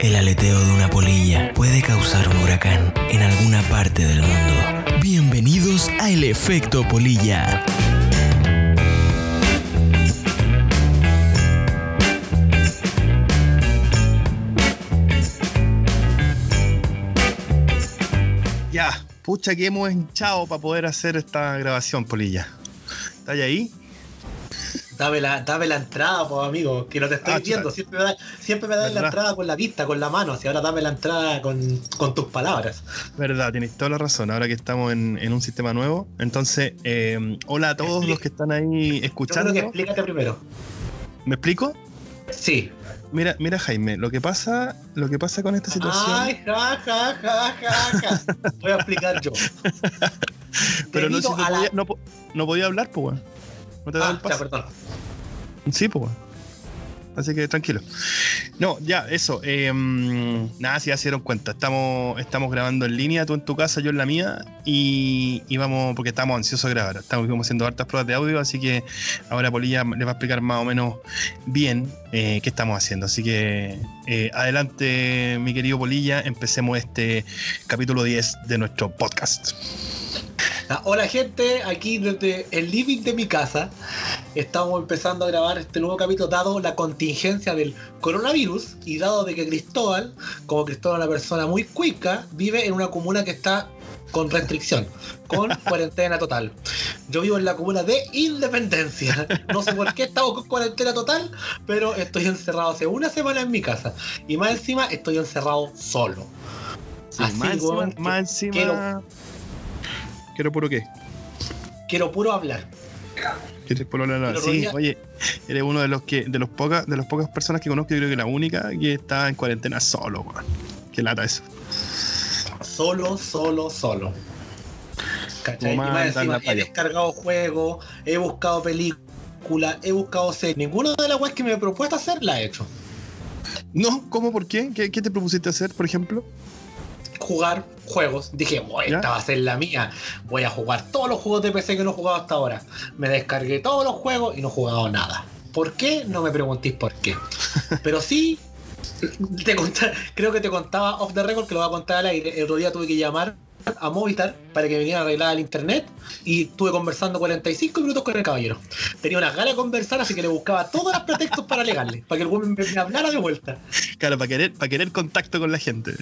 El aleteo de una polilla puede causar un huracán en alguna parte del mundo. Bienvenidos a El Efecto Polilla. Ya, pucha que hemos hinchado para poder hacer esta grabación, Polilla. ¿Estás ahí? Dame la, dame la entrada, pues amigo, que no te estoy Ah, viendo. Siempre me, da- siempre me das la entrada con la vista, con la mano. Así ahora dame la entrada con, con tus palabras. Verdad, tienes toda la razón. Ahora que estamos en, en un sistema nuevo. Entonces, eh, hola a todos los que están ahí Yo creo escuchando. que explícate primero. ¿Me explico? Sí. Mira, mira Jaime, lo que pasa, lo que pasa con esta situación. Ay, ja, ja, ja, ja, ja. Voy a explicar yo. pero no, si la- podía, no, no podía hablar, pues. No te da Ah, el ya, perdón. Sí, pues. Así que tranquilo. No, ya, eso. eh, nada, si ya se dieron cuenta. Estamos, estamos grabando en línea, tú en tu casa, yo en la mía. Y, y vamos, porque estamos ansiosos de grabar. Estamos como haciendo hartas pruebas de audio, así que ahora Polilla les va a explicar más o menos bien eh, qué estamos haciendo. Así que eh, adelante, mi querido Polilla, empecemos este capítulo 10 de nuestro podcast. Ah, Hola gente, aquí desde el living de mi casa estamos empezando a grabar este nuevo capítulo dado la contingencia del coronavirus y dado de que Cristóbal, como Cristóbal es una persona muy cuica, vive en una comuna que está con restricción, con cuarentena total. Yo vivo en la comuna de Independencia. No sé por qué estamos con cuarentena total, pero estoy encerrado hace una semana en mi casa. Y más encima estoy encerrado solo. Sí, Así, más encima, weón, que más encima. quiero- Quiero puro qué. Quiero puro hablar. ¿Quieres por hablar? Sí, oye, eres uno de los que, de los pocas, de las pocas personas que conozco, yo creo que la única que está en cuarentena solo, weón. Qué lata eso. Solo, solo, solo. ¿Cachai? Y más encima, he descargado juegos, he buscado películas, he buscado series. Ninguna de las weas que me he propuesto hacer la he hecho. No, ¿cómo? ¿Por qué? ¿Qué, qué te propusiste hacer, por ejemplo? Jugar juegos. Dije, "Bueno, ¿Ya? esta va a ser la mía. Voy a jugar todos los juegos de PC que no he jugado hasta ahora. Me descargué todos los juegos y no he jugado nada. ¿Por qué? No me preguntéis por qué. Pero sí, te creo que te contaba off the record que lo voy a contar al aire. El otro día tuve que llamar a Movistar para que viniera a arreglar el internet y estuve conversando 45 minutos con el caballero. Tenía unas ganas de conversar, así que le buscaba todos los pretextos para alegarle, para que el güey me, me hablara de vuelta. Claro, para querer, para querer contacto con la gente.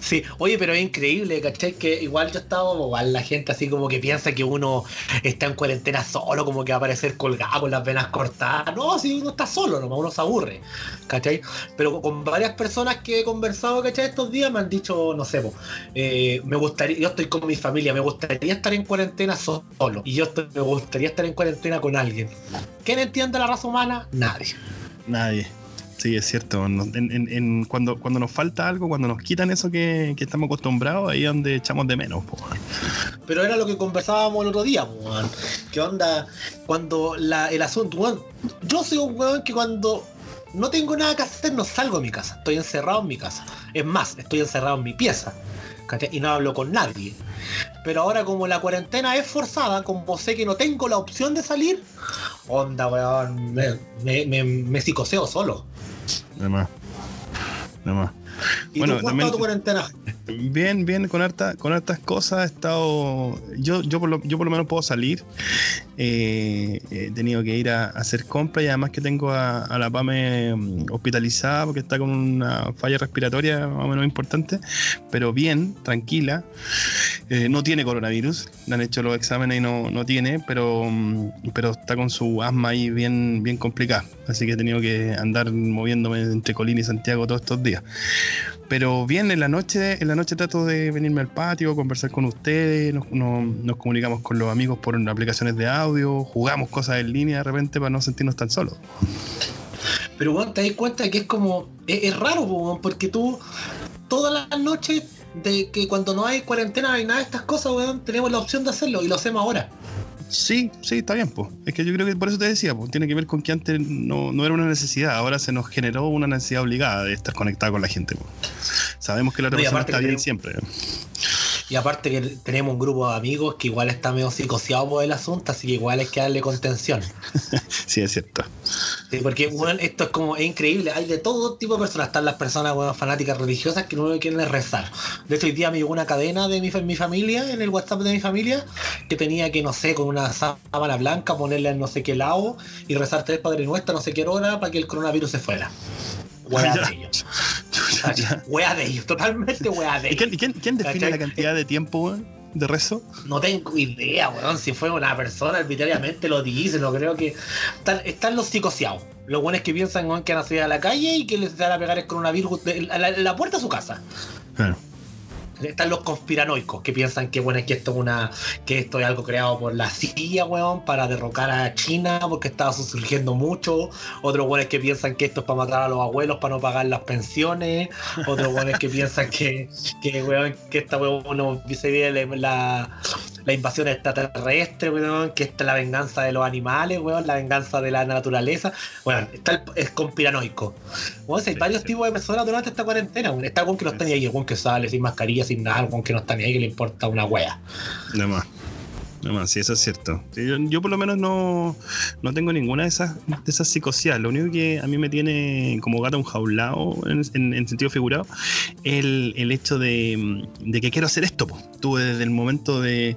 Sí, oye, pero es increíble, ¿cachai? Que igual yo estaba, igual la gente así como que piensa que uno está en cuarentena solo, como que va a aparecer colgado con las venas cortadas. No, si uno está solo nomás, uno se aburre, ¿cachai? Pero con varias personas que he conversado, ¿cachai? Estos días me han dicho, no sé, po, eh, me gustaría, yo estoy con mi familia, me gustaría estar en cuarentena solo. Y yo estoy- me gustaría estar en cuarentena con alguien. ¿Quién entiende la raza humana? Nadie. Nadie. Sí, es cierto. en- en- en- cuando, cuando nos falta algo, cuando nos quitan eso que, que estamos acostumbrados, ahí es donde echamos de menos. po. Pero era lo que conversábamos el otro día, po. ¿Qué onda? Cuando la, el asunto. Yo soy un weón que cuando no tengo nada que hacer no salgo de mi casa. Estoy encerrado en mi casa. Es más, estoy encerrado en mi pieza. Y no hablo con nadie. Pero ahora como la cuarentena es forzada, como sé que no tengo la opción de salir, onda, weón, me, me, me, me psicoseo solo. Además. Además. ¿Y Bueno, tú también- tu cuarentena? Bien, bien, con, harta, con hartas cosas he estado. Yo, yo, por, lo, yo por lo menos puedo salir. Eh, he tenido que ir a, a hacer compras y además que tengo a, a la PAME mm, hospitalizada porque está con una falla respiratoria más o menos importante. Pero bien, tranquila. Eh, no tiene coronavirus. Le han hecho los exámenes y no, no tiene, pero, mm, pero está con su asma ahí bien, bien complicada. Así que he tenido que andar moviéndome entre Colín y Santiago todos estos días. Pero bien, en la noche, en la noche trato de venirme al patio, conversar con ustedes, nos, comunicamos con los amigos por aplicaciones de audio, jugamos cosas en línea de repente para no sentirnos tan solos. Pero weón, te das cuenta que es como. Es, es raro, porque tú todas las noches de que cuando no hay cuarentena ni nada de estas cosas, weón, tenemos la opción de hacerlo y lo hacemos ahora. Sí, sí, está bien, pues. Es que yo creo que por eso te decía, pues, tiene que ver con que antes no, no era una necesidad, ahora se nos generó una necesidad obligada de estar conectado con la gente. pues. Sabemos que la otra No, persona está bien tenemos- siempre. Y aparte que tenemos un grupo de amigos que igual está medio psicoseado por el asunto, así que igual hay que darle contención. Sí, es cierto. Sí, porque bueno, esto es como es increíble. Hay de todo tipo de personas. Están las personas bueno, fanáticas religiosas que no quieren rezar. De hecho, hoy día me llegó una cadena de mi, mi familia, en el WhatsApp de mi familia, que tenía que, no sé, con una sábana blanca ponerle en no sé qué lado y rezar tres Padres Nuestros, no sé qué hora, para que el coronavirus se fuera. Wea de ellos. Wea de ellos, totalmente wea de ellos. ¿Y quién, quién, define la cantidad de tiempo, weón? De rezo? No tengo idea, weón. Si fue una persona arbitrariamente lo dice, no creo que. Están, están los psicoseados. Los buenos que piensan weón, que van a salir a la calle y que les van a pegar el coronavirus en la, la, puerta de su casa. Claro están los conspiranoicos que piensan que bueno que esto es una que esto es algo creado por la CIA weón para derrocar a China porque estaba surgiendo mucho. Otros buenos que piensan que esto es para matar a los abuelos para no pagar las pensiones. Otros buenos que piensan que que weón que esta weón no se viene la, la invasión extraterrestre weón que esta es la venganza de los animales weón la venganza de la naturaleza bueno está el, es conspiranoico. Bueno, hay varios tipos de personas durante esta cuarentena está el que no está ni ahí el que sale sin mascarilla sin nada, que no está ni ahí, que le importa una wea. Nada más. No más, sí, eso es cierto. Yo, por lo menos no, no tengo ninguna de esas, de esas psicosías. Lo único que a mí me tiene como gato jaulado en, en, sentido figurado el, el hecho de, de, que quiero hacer esto. Tuve desde el momento de,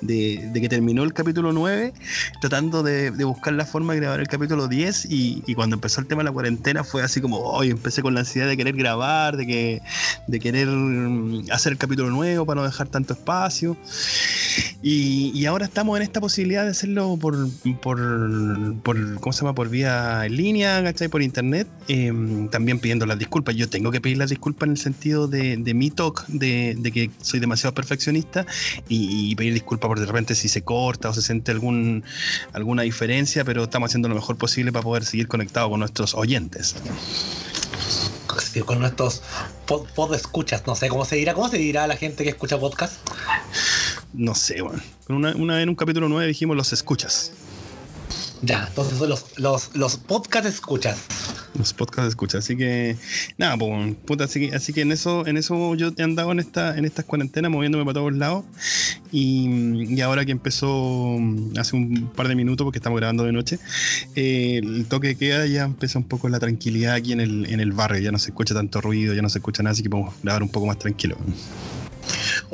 de, que terminó el capítulo 9 tratando de, buscar la forma de grabar el capítulo 10 y, cuando empezó el tema de la cuarentena fue así como, hoy empecé con la ansiedad de querer grabar, de, que, de querer mm, hacer el capítulo nuevo para no dejar tanto espacio. y y ahora estamos en esta posibilidad de hacerlo por, por, por ¿cómo se llama? Por vía en línea, ¿cachai? Por internet. Em, también pidiendo las disculpas. Yo tengo que pedir las disculpas en el sentido de, de mi talk, de, de, que soy demasiado perfeccionista y, pedir disculpas por de repente si se corta o se siente algún, alguna diferencia, pero estamos haciendo lo mejor posible para poder seguir conectados con nuestros oyentes con nuestros pod, escuchas, no sé cómo se dirá, ¿cómo se dirá a la gente que escucha podcast? No sé, bueno. Una, una vez en un capítulo 9 dijimos los escuchas. Ya, entonces son los, los, los podcast escuchas. Los podcast escuchas. Así que, nada, pues, puta, así que, así que en eso, en eso yo he andado en esta, en estas cuarentenas moviéndome para todos lados. Y, y, ahora que empezó hace un par de minutos, porque estamos grabando de noche, eh, el toque queda ya empezó un poco la tranquilidad aquí en el, en el barrio. Ya no se escucha tanto ruido, ya no se escucha nada, así que podemos grabar un poco más tranquilo.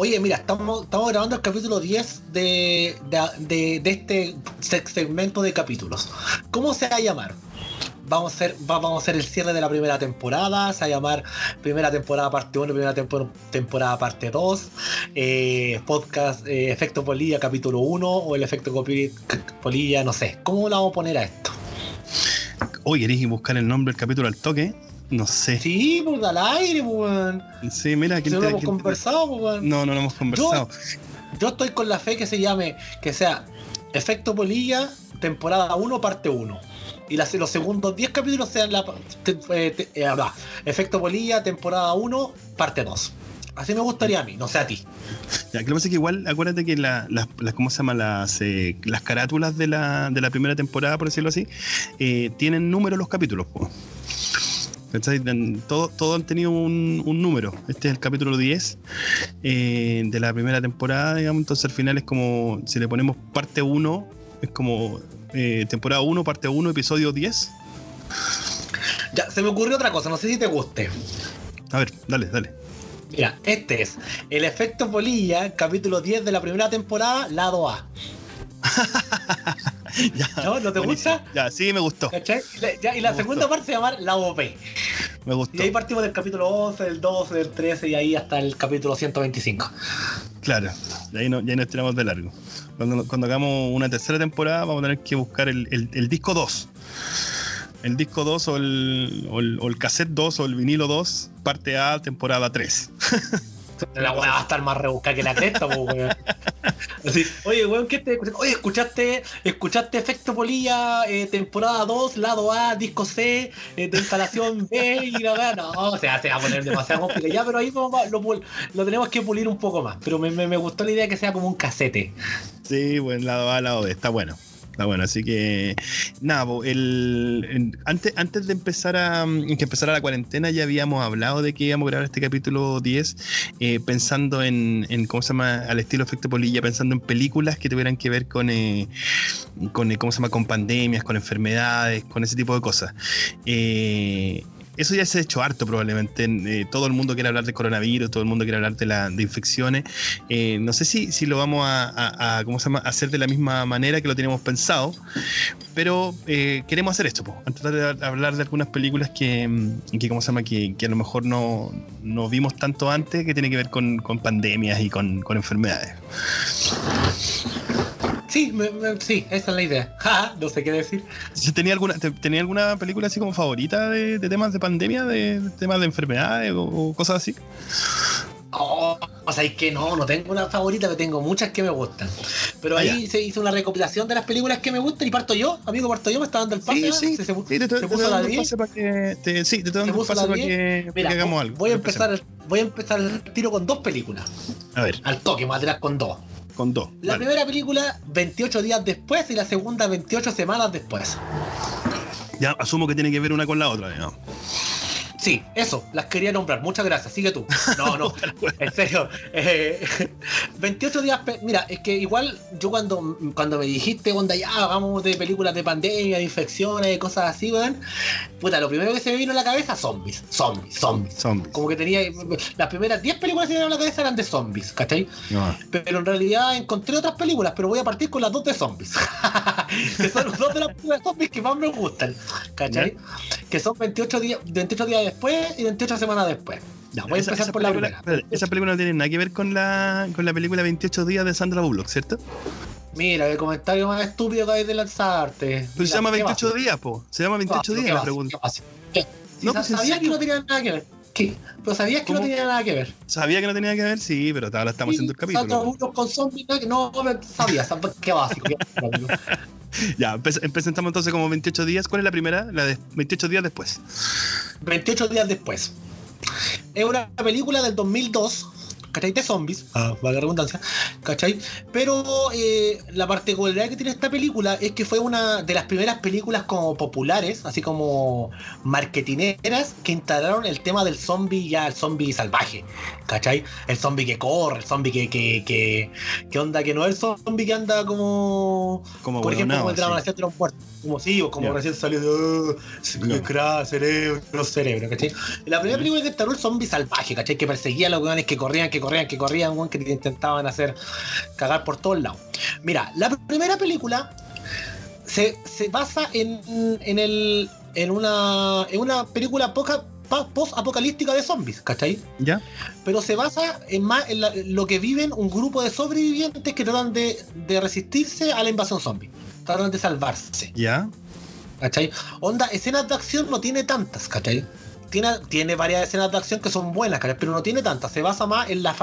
Oye, mira, estamos, grabando el capítulo 10 de, de, este segmento de capítulos. ¿Cómo se va a llamar? Vamos a, hacer, vamos a hacer el cierre de la primera temporada, se va a llamar primera temporada parte 1, primera temporada parte 2, eh, podcast eh, Efecto Polilla capítulo 1 o el Efecto Polilla, no sé. ¿Cómo le vamos a poner a esto? Hoy queréis buscar el nombre del capítulo al toque. No sé. Sí, pues al aire, pues. Sí, mira, que no lo hemos conversado, pues. No, no lo hemos conversado. Yo, estoy con la fe que se llame, que sea Efecto Polilla, temporada 1, parte 1. Y los segundos 10 capítulos sean la. Eh, eh, Efecto Polilla, temporada 1, parte 2. Así me gustaría a mí, no sé a ti. Ya, que lo que pasa es que igual, acuérdate que las, ¿cómo se llama? Las, eh, las carátulas de la, de la primera temporada, por decirlo así, tienen número los capítulos. pues. Todos todo han tenido un, número. Este es el capítulo 10 eh, de la primera temporada, digamos. Entonces al final es como, si le ponemos parte 1, es como eh, temporada 1, parte 1, episodio 10. Ya, se me ocurrió otra cosa, no sé si te guste. A ver, dale, dale. Mira, este es el efecto polilla, capítulo 10 de la primera temporada, lado A. ¿No? ¿No te gusta? Ya, sí, me gustó. y la segunda parte se llama la OP. Me gustó. Y ahí partimos del capítulo 11, del 12, del 13 y ahí hasta el capítulo 125. Claro, y ahí, no, ya nos tiramos de largo. Cuando, cuando hagamos una tercera temporada vamos a tener que buscar el, el, disco 2. El disco 2 o el, o el, o el cassette 2 o el vinilo 2, parte A, temporada 3. La weá va a estar más rebuscada que la cresta, weón. oye, weón, ¿qué te Oye, ¿escuchaste, escuchaste Efecto Polilla, eh, temporada 2, lado A, disco C, eh, de instalación B y la weá? No, o sea, se va a poner demasiado complicado ya, pero ahí lo, lo, tenemos que pulir un poco más. Pero me, me, gustó la idea de que sea como un casete. Sí, bueno, lado A, lado B, está bueno. Bueno, así que nada, el- antes, antes de empezar a mm, que empezara la cuarentena ya habíamos hablado de que íbamos a grabar este capítulo 10 eh, pensando en, en, ¿cómo se llama? Al estilo efecto polilla, pensando en películas que tuvieran que ver con, eh, con eh, ¿cómo se llama? Con pandemias, con enfermedades, con ese tipo de cosas. Eh, eso ya se ha hecho harto probablemente. Eh, todo el mundo quiere hablar de coronavirus, todo el mundo quiere hablar de, la, infecciones. Eh, no sé si, si lo vamos a, ¿cómo se llama? hacer de la misma manera que lo teníamos pensado, pero eh, queremos hacer esto, a tratar de hablar de algunas películas que, mm, que, ¿cómo se llama? que a lo mejor no, no vimos tanto antes, que tiene que ver con, con pandemias y con, con enfermedades. Sí, me- me- sí, esa es la idea. Ja, no sé qué decir. ¿Tenía alguna, te- ¿Tenía alguna película así como favorita de, de temas de pandemia, de, de temas de enfermedades o, o cosas así? Oh, o sea, es que no, no tengo una favorita, pero tengo muchas que me gustan. Pero Ah, ahí se hizo una recopilación de las películas que me gustan y parto yo, amigo, parto yo, me está dando el pase. Sí, ¿ah? sí, Se- se- sí, te, se puso la un 10. pase para que te, sí, te estoy dando pase para que, Mira, hagamos algo. voy a empezar, voy a empezar el tiro con dos películas. A ver, Al toque, me voy a tirar con dos. Con dos. La primera película 28 días después y la segunda 28 semanas después. Ya asumo que tiene que ver una con la otra. ¿no? Sí, eso, las quería nombrar. Muchas gracias. Sigue tú. No, no, en serio. eh, 28 días. Mira, es que igual yo cuando, cuando me dijiste, onda, ya hagamos de películas de pandemia, de infecciones, cosas así, weón. Puta, lo primero que se me vino a la cabeza, zombies. Zombies, zombies. Zombies. Como que tenía. Las primeras 10 películas que se me vinieron a la cabeza eran de zombies, ¿cachai? No. Pero en realidad encontré otras películas, pero voy a partir con las dos de zombies. que son las dos de las películas de zombies que más me gustan. ¿Cachai? Que son 28 días, 28 días después y 28 semanas después. Ya, voy a empezar esa por la primera. esa película no tiene nada que ver con la, con la película 28 días de Sandra Bullock, ¿cierto? Mira, el comentario más estúpido que hay de lanzarte. Pero se llama 28 días, po. Se llama 28 días la pregunta. No, pues, ¿en sabías que no tenía nada que ver. ¿Qué? Pero sabías que no tenía nada que ver. Sabía que no tenía que ver, sí, pero ahora estamos haciendo el capítulo. Bullock con zombies, no, no sabía, sab- qué básico. Ya, presentamos entonces como 28 días. ¿Cuál es la primera? La de 28 días después. 28 días después. Es una película del 2002, ¿cachai? De zombies, ah, la redundancia, ¿cachai? Pero eh, la particularidad que tiene esta película es que fue una de las primeras películas como populares, así como marketineras, que instalaron el tema del zombie ya, el zombie salvaje, ¿cachai? El zombie que corre, el zombie que, que, que, que onda, que no es el zombie que anda como Como por ejemplo, como entraban a así. hacer los muertos. Como sí, o como Ya. recién salió de uh, Ya. cra- cerebro, cerebro, ¿cachai? La primera película que instaló el zombie salvaje, ¿cachai? Que perseguía a los que corrían, que corrían, que corrían, weón, que te intentaban hacer cagar por todos lados. Mira, la primera película se, se basa en, en, el, en, una, en una película poca- post-apocalíptica de zombies, ¿cachai? ¿Ya? pero se basa en más en la- lo que viven un grupo de sobrevivientes que tratan de, de resistirse a la invasión zombie. Tratan de salvarse. ¿Ya? ¿Cachai? Onda, escenas de acción no tiene tantas, ¿cachai? Tiene, tiene varias escenas de acción que son buenas. Pero no tiene tantas. Se basa más en, la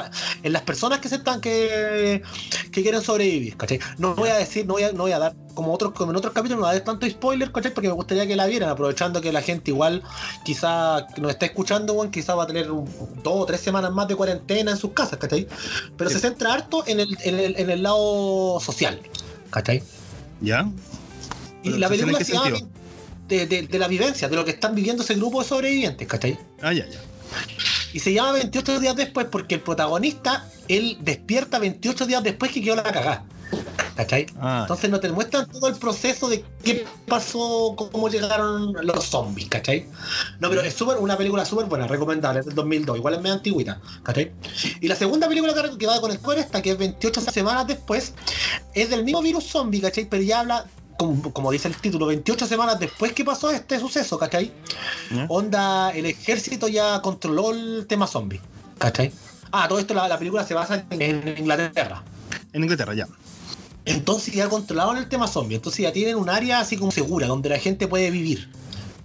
en las personas que se están que, que quieren sobrevivir, ¿cachai? No voy a decir, no voy a, no voy a dar, como otros, como en otros capítulos, no voy a dar tanto spoiler, ¿cachai? Porque me gustaría que la vieran, aprovechando que la gente igual quizá nos está escuchando, bueno, quizá va a tener un- dos o tres semanas más de cuarentena en sus casas, ¿cachai? Pero Sí. se centra harto en el, en el, en el lado social, ¿cachai? ¿Ya? Y Pero, la ¿social en película se llama? De, de- de la vivencia, de lo que están viviendo ese grupo de sobrevivientes, ¿cachai? Ah, ya, ya. Y se llama 28 días después porque el protagonista, él despierta 28 días después que quedó la cagada. ¿Cachai? Ah, Entonces no te muestran todo el proceso de qué pasó, cómo llegaron los zombies, ¿cachai? No, pero es súper, una película súper buena, recomendable, es del 2002, igual es medio antigüita, ¿cachai? Y la segunda película que- que va con el esta, que es 28 semanas después, es del mismo virus zombie, ¿cachai? Pero ya habla, como, como dice el título, 28 semanas después que pasó este suceso, ¿cachai? ¿ya? Onda, el ejército ya controló el tema zombie, ¿cachai? Ah, todo esto, la, la película se basa en, en Inglaterra. En Inglaterra, ya. Entonces ya controlaron el tema zombie. Entonces ya tienen un área así como segura, donde la gente puede vivir.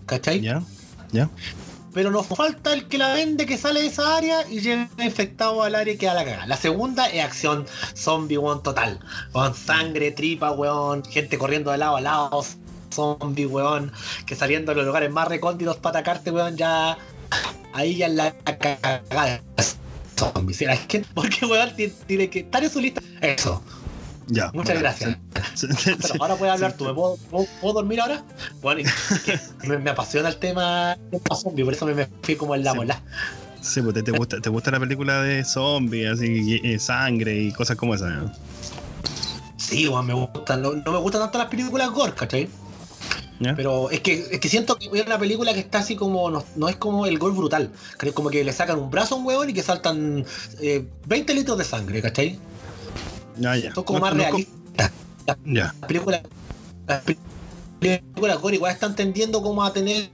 ¿Cachai? ¿Ya? ¿Ya? Pero nos falta el que la vende, que sale de esa área y llega infectado al área y queda la cagada. La segunda es acción zombie, weón, total. Con sangre, tripa, weón, gente corriendo de lado a lado, zombie, weón, que saliendo de los lugares más recónditos para atacarte, weón, ya. Ahí ya la cagada. Zombies. Porque, weón, tiene que estar en su lista. Eso. Ya. Muchas gracias. Pero ahora puedes hablar tú. ¿Me puedo, puedo- puedo dormir ahora? Bueno, y- me, me apasiona el tema de los zombies, por eso me, me fui como en la Sí. mola. Sí, pues te, te gusta, te gusta la película de zombies, así, y- y sangre y cosas como esas. ¿no? Sí, weón, me gustan. No, no me gustan tanto las películas gore, ¿cachai? Pero es que, es que siento que es una película que está así como. No, no es como el gore brutal. es como que le sacan un brazo a un huevón y que saltan eh, 20 litros de sangre, ¿cachai? Ah, ya. Son como No- más no- realistas. Ya. Las películas. Las películas gore igual están tendiendo como a tener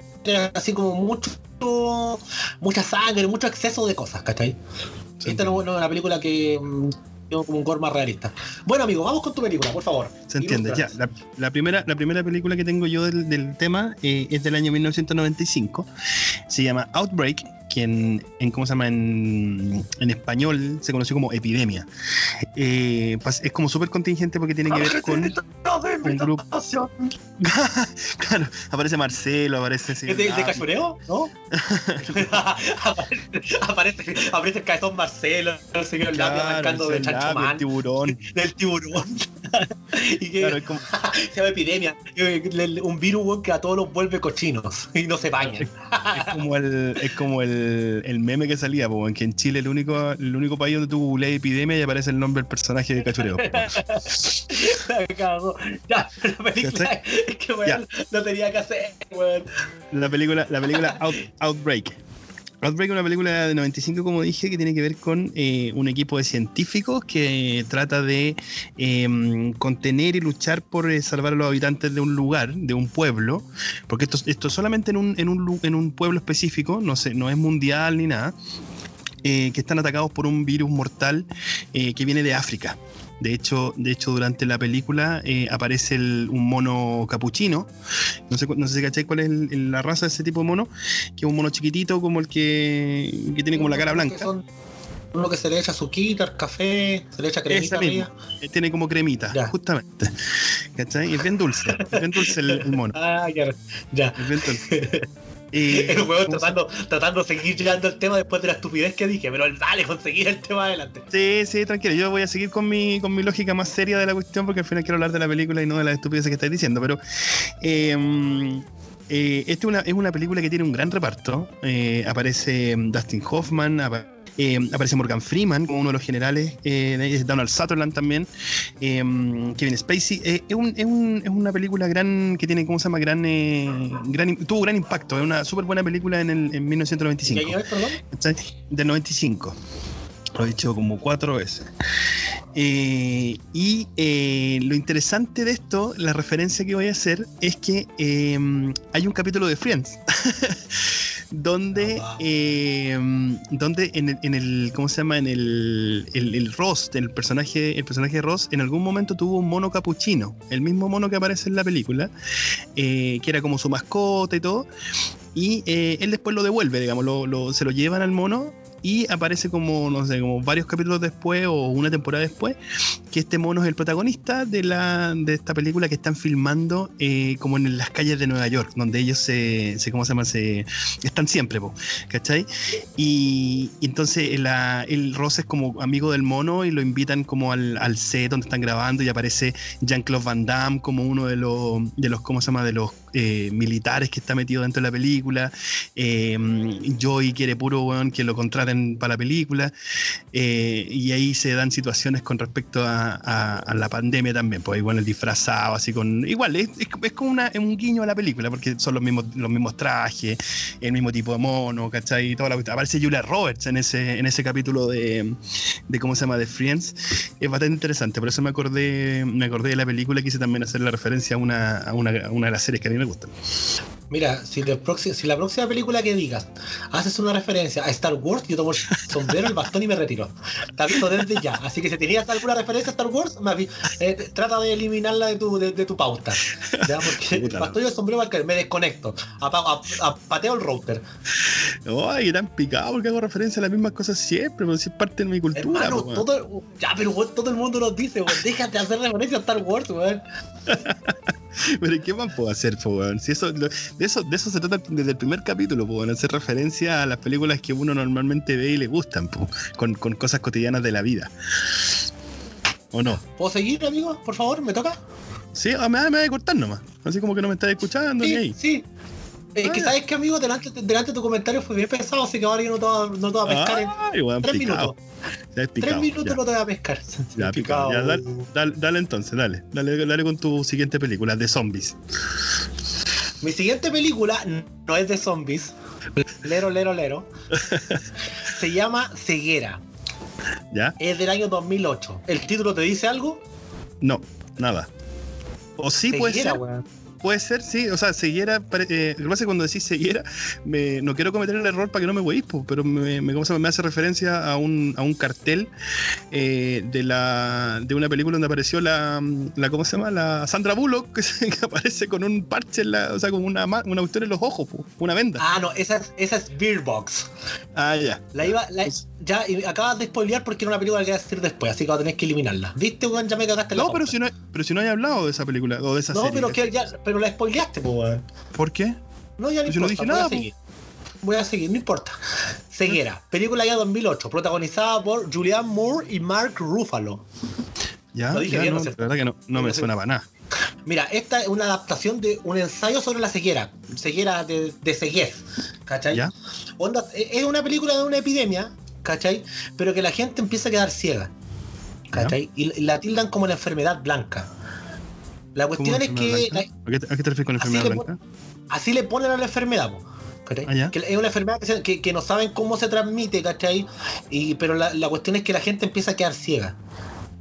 así como mucho. mucha sangre, mucho exceso de cosas, ¿cachai? Sí. Esta no, no es una película que. mm, tiene como un gore más realista. Bueno, amigo, vamos con tu película, por favor. Se entiende, ya. La, la primera, la primera película que tengo yo del, del tema eh, es del año 1995. Se llama Outbreak, que en, ¿cómo se llama? En, en español se conoció como Epidemia. Eh, es como súper contingente porque tiene que ver con. un grupo. claro, aparece Marcelo, aparece. sí, ¿Es de, de cachureo? ¿No? aparece, aparece, el cabezón Marcelo, el señor claro, marcando el de Chancho labio, Man, tiburón. del tiburón. y que Claro, es como, se llama epidemia. Eh, Un virus que a todos los vuelve cochinos y no se bañan. es como el, es como el, el meme que salía, po, en que en Chile el único, el único país donde tú googleas epidemia y aparece el nombre del personaje de Cachureo. Ya, la película es que weón, no tenía que hacer, weón. La película, la película Out- Outbreak. Outbreak es una película de 95, como dije, que tiene que ver con eh, un equipo de científicos que trata de eh, contener y luchar por eh, salvar a los habitantes de un lugar, de un pueblo, porque esto, esto solamente en un, en, un, en un pueblo específico, no, sé, no es mundial ni nada, eh, que están atacados por un virus mortal que viene de África. De hecho, de hecho durante la película eh, aparece el- un mono capuchino. No sé, no sé si cacháis cuál es el- la raza de ese tipo de mono. Que es un mono chiquitito como el que, que tiene como la cara blanca. son- Uno que se le echa azúcar, café, se le echa cremita arriba. Eh, Tiene como cremita, Ya. justamente. ¿Cachai? Es bien dulce. Es bien dulce el, el mono. Ah, ya. Ya. Es bien dulce. Y- El huevo ¿cómo se- tratando, tratando de seguir llegando al tema después de la estupidez que dije, pero dale, conseguir el tema adelante. Sí, sí, tranquilo. Yo voy a seguir con mi, con mi lógica más seria de la cuestión porque al final quiero hablar de la película y no de las estupideces que estáis diciendo. Pero eh, eh, esta es una, es una película que tiene un gran reparto. Eh, aparece Dustin Hoffman, apa- eh, aparece Morgan Freeman como uno de los generales, eh, Donald Sutherland también, eh, Kevin Spacey. Eh, es, un- es un- es una película gran que tiene, ¿cómo se llama? Gran, eh, gran, tuvo gran impacto. Es una súper buena película en, el, en ¿Qué 1995. año es, perdón? Del 95. Lo he dicho como cuatro veces. Eh, y eh, lo interesante de esto, la referencia que voy a hacer, es que eh, hay un capítulo de Friends. donde, Ah, eh, donde en el, en el- ¿cómo se llama? En el, el, el Ross, el personaje, el personaje de Ross, en algún momento tuvo un mono capuchino, el mismo mono que aparece en la película, eh, que era como su mascota y todo. Y eh, él después lo devuelve, digamos, lo- lo- se lo llevan al mono y aparece como, no sé, como varios capítulos después o una temporada después, que este mono es el protagonista de, la, de esta película que están filmando eh, como en las calles de Nueva York, donde ellos se, ¿cómo se llama? Se, están siempre, po, ¿cachai? Y, y entonces la- el Ross es como amigo del mono y lo invitan como al, al set donde están grabando y aparece Jean-Claude Van Damme como uno de los, de los ¿cómo se llama? De los eh, militares que está metido dentro de la película. Eh, Joey quiere puro weón que lo contraten para la película. Eh, y ahí se dan situaciones con respecto a, la pandemia también. Pues igual el disfrazado, así con. Igual, es, es- como un guiño a la película, porque son los mismos, los mismos trajes, el mismo tipo de mono, ¿cachai? Toda la. Aparece Julia Roberts en ese, en ese capítulo de, de cómo se llama, de Friends. Es bastante interesante. Por eso me acordé, me acordé de la película. Quise también hacer la referencia a una, a una, a una de las series que a mí me gustan. Mira, si, la próxima película que digas haces una referencia a Star Wars, yo tomo el sombrero, el bastón y me retiro. Te aviso desde ya. Así que si tenías alguna referencia a Star Wars, me avi- eh, trata de eliminarla de tu, de, de tu pauta. ¿ya? Porque el bastón y el sombrero va. Me desconecto. Apago, pateo el router. Ay, qué tan picado porque hago referencia a las mismas cosas siempre, pero si es parte de mi cultura. Hermano, po, weón. todo, ya, pero todo el mundo nos dice, déjate de hacer referencia a Star Wars, weón. Pero ¿qué más puedo hacer, po, weón? Si eso, lo- de, eso, de eso se trata desde el primer capítulo, po, weón, hacer referencia a las películas que uno normalmente ve y le gustan, po, con, con cosas cotidianas de la vida. ¿O no? ¿Puedo seguir, amigo? Por favor, ¿me toca? Sí, ah, me, me va a cortar nomás. Así como que no me estás escuchando ni ahí. sí. Es Ah, que ya. sabes que, amigo, delante, delante de tu comentario fue bien pensado, así que ahora yo no te voy a, no te voy a pescar en Ay, weón, tres picado. minutos. Tres minutos ya. no te voy a pescar. Ya, picado. Ya, dale, dale, dale entonces, dale. dale. Dale con tu siguiente película, de zombies. Mi siguiente película no es de zombies. Lero, lero, lero. Se llama Ceguera. ¿Ya? Es del año 2008. ¿El título te dice algo? No, nada. O sí puede Ceguera, ser, weón. Puede ser, sí. O sea, ceguera, eh, lo que pasa es que cuando decís ceguera, me, no quiero cometer el error para que no me hueís, pero me, me, hace referencia a un, a un cartel eh, de la de una película donde apareció la, la ¿cómo se llama? La Sandra Bullock, que, se- que aparece con un parche, en la, o sea, con una, una cuestión en los ojos, po, una venda. Ah, no, esa es, esa es Beer Box. Ah, ya. La iba, la- ya y acabas de spoilear porque era una película que iba a decir después, así que vas a tener que eliminarla. ¿Viste, weón? Ya me cagaste la No, pero si no, pero si no hay hablado de esa película o de esa No, serie. pero, que ya, pero la spoileaste, weón. ¿Por qué? No, ya no Pues yo no importa, dije voy nada, a seguir. Voy a seguir, no importa. Ceguera, película ya 2008, protagonizada por Julianne Moore y Mark Ruffalo. Ya, Lo dije ya, bien, no, ¿no es la verdad que no, no me suena para nada. Mira, esta es una adaptación de un ensayo sobre la ceguera, ceguera de, de ceguez, ¿cachai? ¿Ya? Onda, e- es una película de una epidemia, ¿cachai? Pero que la gente empieza a quedar ciega, ¿cachai? Y la tildan como la enfermedad blanca. La ¿Cómo cuestión es que? ¿A qué, te- a qué te refieres con Así enfermedad le blanca? así le ponen a la enfermedad. Ah, que es una enfermedad que, se- que- que no saben cómo se transmite, ¿cachai? Y, pero la, la cuestión es que la gente empieza a quedar ciega,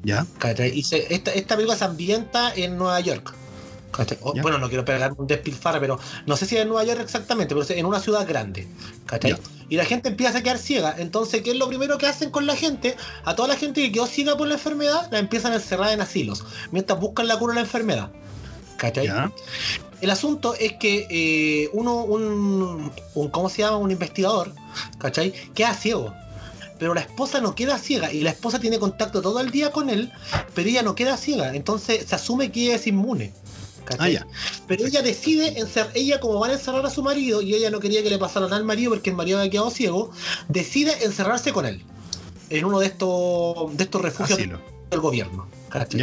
¿Ya? ¿cachai? Y se- esta, esta película se ambienta en Nueva York. Bueno, no quiero pegar un despilfarre, pero no sé si es en Nueva York exactamente, pero en una ciudad grande. ¿cachai? Y la gente empieza a quedar ciega. Entonces, ¿qué es lo primero que hacen con la gente? A toda la gente que quedó ciega por la enfermedad, la empiezan a encerrar en asilos, mientras buscan la cura de la enfermedad. ¿Cachai? El asunto es que eh, uno, un, un- ¿cómo se llama? Un investigador, ¿cachai? Queda ciego. Pero la esposa no queda ciega y la esposa tiene contacto todo el día con él, pero ella no queda ciega. Entonces se asume que ella es inmune. Ah, ya. Pero ella decide, encer ella como van a encerrar a su marido y ella no quería que le pasara nada al marido porque el marido había quedado ciego, decide encerrarse con él. En uno de estos, de estos refugios Asilo. del gobierno.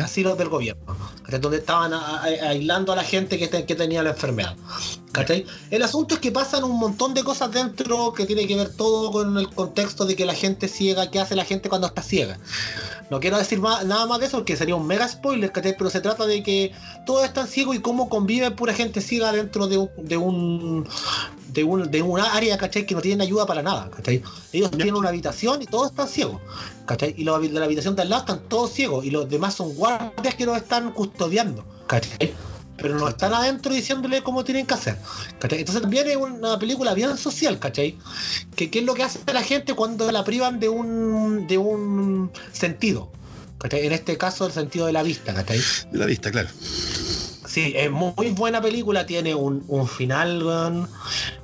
Asilos del gobierno, ¿cachai? donde estaban a- a- aislando a la gente que, te- que tenía la enfermedad. ¿cachai? El asunto es que pasan un montón de cosas dentro que tiene que ver todo con el contexto de que la gente ciega, qué hace la gente cuando está ciega. No quiero decir más- nada más de eso porque sería un mega spoiler, ¿cachai? Pero se trata de que todos están ciegos y cómo convive pura gente ciega dentro de un, de un de un de área, ¿cachai? Que no tienen ayuda para nada, ¿cachai? Ellos tienen una habitación y todos están ciegos, ¿cachai? Y los de la habitación de al lado están todos ciegos y los demás son guardias que los están custodiando, ¿cachai? Pero no están adentro diciéndole cómo tienen que hacer, ¿cachai? Entonces también es una película bien social, ¿cachai? Que qué es lo que hace la gente cuando la privan de un de un sentido, ¿cachai? En este caso el sentido de la vista, ¿cachai? De la vista, claro. Sí, es muy buena película, tiene un, un final,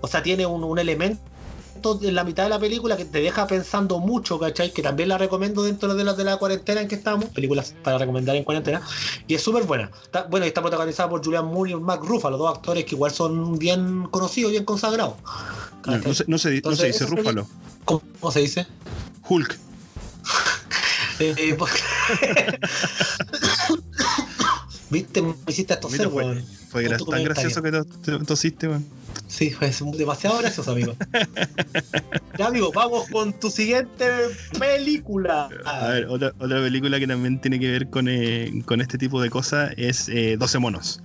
o sea, tiene un, un elemento en la mitad de la película que te deja pensando mucho, ¿cachai? Que también la recomiendo dentro de la, de la cuarentena en que estamos, películas para recomendar en cuarentena, y es súper buena. Está- bueno, y está protagonizada por Julian Moore y Mark Ruffalo, dos actores que igual son bien conocidos, bien consagrados. No, no se, no se, no Entonces, se dice Rúfalo. ¿Cómo, cómo se dice? Hulk. Eh, pues- ¿Viste? Me hiciste esto Mira, ser, fue- weón. Fue tu tan gracioso que to- to- tosiste, weón. Sí, fue demasiado gracioso, amigo. ya, amigo, vamos con tu siguiente película. A ver, otra, otra película que también tiene que ver con, eh, con este tipo de cosas es eh, 12 monos.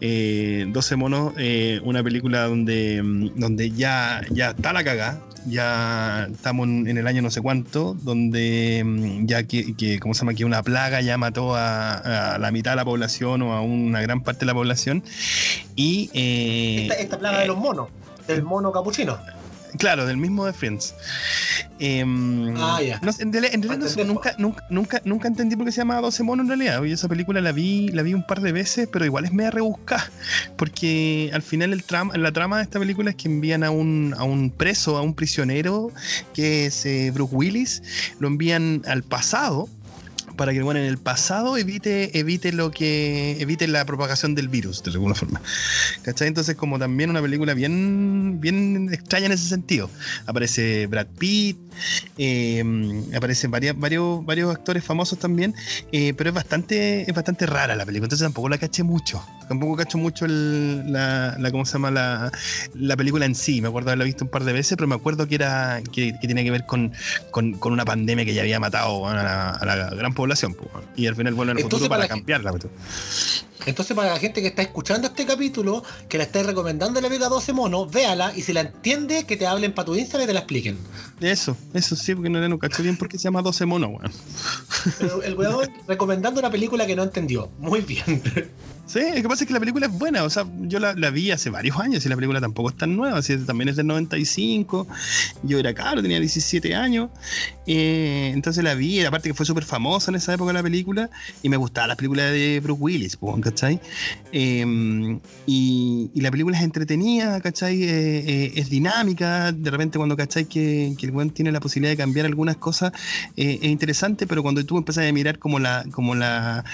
Eh, 12 monos, eh, una película donde, mm, donde ya, ya está la cagada, ya estamos en el año no sé cuánto, donde mm, ya que, que ¿cómo se llama? Que una plaga ya mató a, a la mitad de la población o a una gran parte de la población. Y eh, esta, esta plaga de los monos, del mono capuchino. Claro, del mismo de Friends. Em, Ah, ya. no en realidad, en realidad no sé, Entendemos. nunca, nunca, nunca, nunca entendí por qué se llama 12 monos en realidad. Oye, esa película la vi, la vi un par de veces, pero igual es media rebuscada. Porque al final el trama, la trama de esta película es que envían a un, a un preso, a un prisionero, que es eh, Bruce Willis, lo envían al pasado para que bueno, en el pasado evite, evite lo que. evite la propagación del virus, de alguna forma. ¿Cachai? Entonces, como también una película bien, bien extraña en ese sentido. Aparece Brad Pitt, eh, aparecen varios, varios actores famosos también, eh, pero es bastante, es bastante rara la película, entonces tampoco la caché mucho. Tampoco cacho mucho la, ¿cómo se llama? La, la película en sí. Me acuerdo haberla visto un par de veces, pero me acuerdo que era que, que tenía que ver con, con, una pandemia que ya había matado a, la, a, la, gran población. Pues, y al final vuelven al futuro para, para cambiarla. Pues. Entonces, para la gente que está escuchando este capítulo, que la estáis recomendando la vida 12 monos, véala y si la entiende, que te hablen para tu Instagram y te la expliquen. Eso, eso sí, porque no le cacho bien porque se llama 12 monos, weón. Pero el weón recomendando una película que no entendió. Muy bien. Sí, lo que pasa es que la película es buena, o sea, yo la, vi hace varios años y la película tampoco es tan nueva, así, también es del 95, yo era caro, tenía 17 años, eh, entonces la vi, aparte que fue súper famosa en esa época la película, y me gustaba la película de Bruce Willis, ¿cachai? Eh, y, y, la película es entretenida, ¿cachai? Eh, eh, es dinámica, de repente cuando, ¿cachai? Que, que el buen tiene la posibilidad de cambiar algunas cosas, es interesante, pero cuando tú empezás a mirar como la, como la,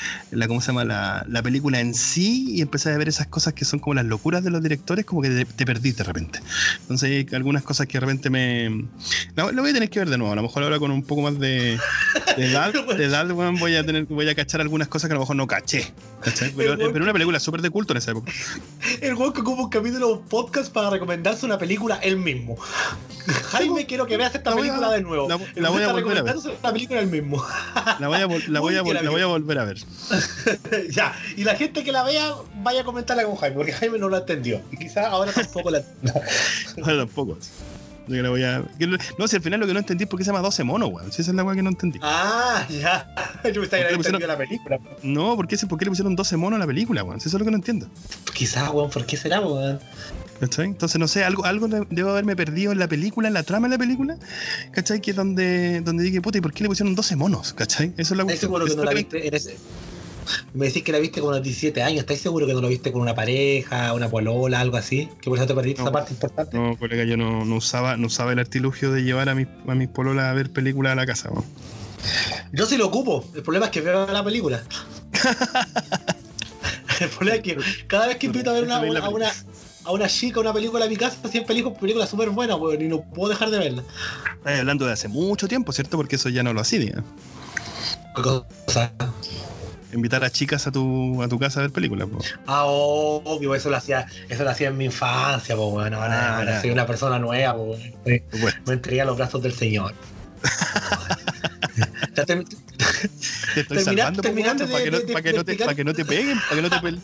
¿cómo se llama? La, la película en y empezás a ver esas cosas que son como las locuras de los directores, como que te, te perdís de repente. Entonces hay algunas cosas que de repente me... Lo, lo, voy a tener que ver de nuevo, a lo mejor ahora con un poco más de, de edad, de edad bueno, voy, a tener, voy a cachar algunas cosas que a lo mejor no caché. Pero, pero, una película súper de culto en esa época. El juego que ocupa un capítulo un podcast para recomendarse una película él mismo. Jaime, quiero que veas esta película de nuevo. La, la voy a volver a ver. Una película él mismo. La voy a, la voy a, la voy a volver a ver. ya, y la gente que la vea, vaya a comentarla con Jaime, porque Jaime no la entendió. Y quizás ahora tampoco la Ahora tampoco. Yo que la voy a... No, si al final lo que no entendí es por qué se llama 12 monos, weón. Si esa es la weá que no entendí. Ah, ya. Yo me estaba entendiendo la película. No, ¿por qué, ¿por qué le pusieron 12 monos a la película, weón? Si eso es lo que no entiendo. Quizás, weón, ¿por qué será, weón? ¿Cachai? Entonces, no sé, algo, algo debo haberme perdido en la película, en la trama de la película, ¿cachai? Que es donde, donde dije, puta, ¿y por qué le pusieron 12 monos? ¿cachai? Eso es la ¿Estás seguro que no la viste en ese... Me decís que la viste con los 17 años, ¿estás seguro que no lo viste con una pareja, una polola, algo así? Que por eso te perdiste no, esa parte importante. No, colega, yo no, no, usaba, no usaba el artilugio de llevar a mis, a mis pololas a ver películas a la casa. ¿no? Yo sí lo ocupo, el problema es que veo la película. el problema es que cada vez que invito a ver una, una, a una a una chica una película a mi casa, siempre elijo películas súper buenas, weón, y no puedo dejar de verla. Estás hablando de hace mucho tiempo, ¿cierto? Porque eso ya no lo hacía. ¿Qué cosa? Invitar a chicas a tu, a tu casa a ver películas, po. Ah, obvio, eso lo hacía, eso lo hacía en mi infancia, pues bueno, ahora, Ah, ahora soy una persona nueva, pues Bueno. Me entregué a los brazos del Señor. Ya te- Te estoy Termina- salvando, weón, para que, no, para que no te, para que no te peguen, para que no te,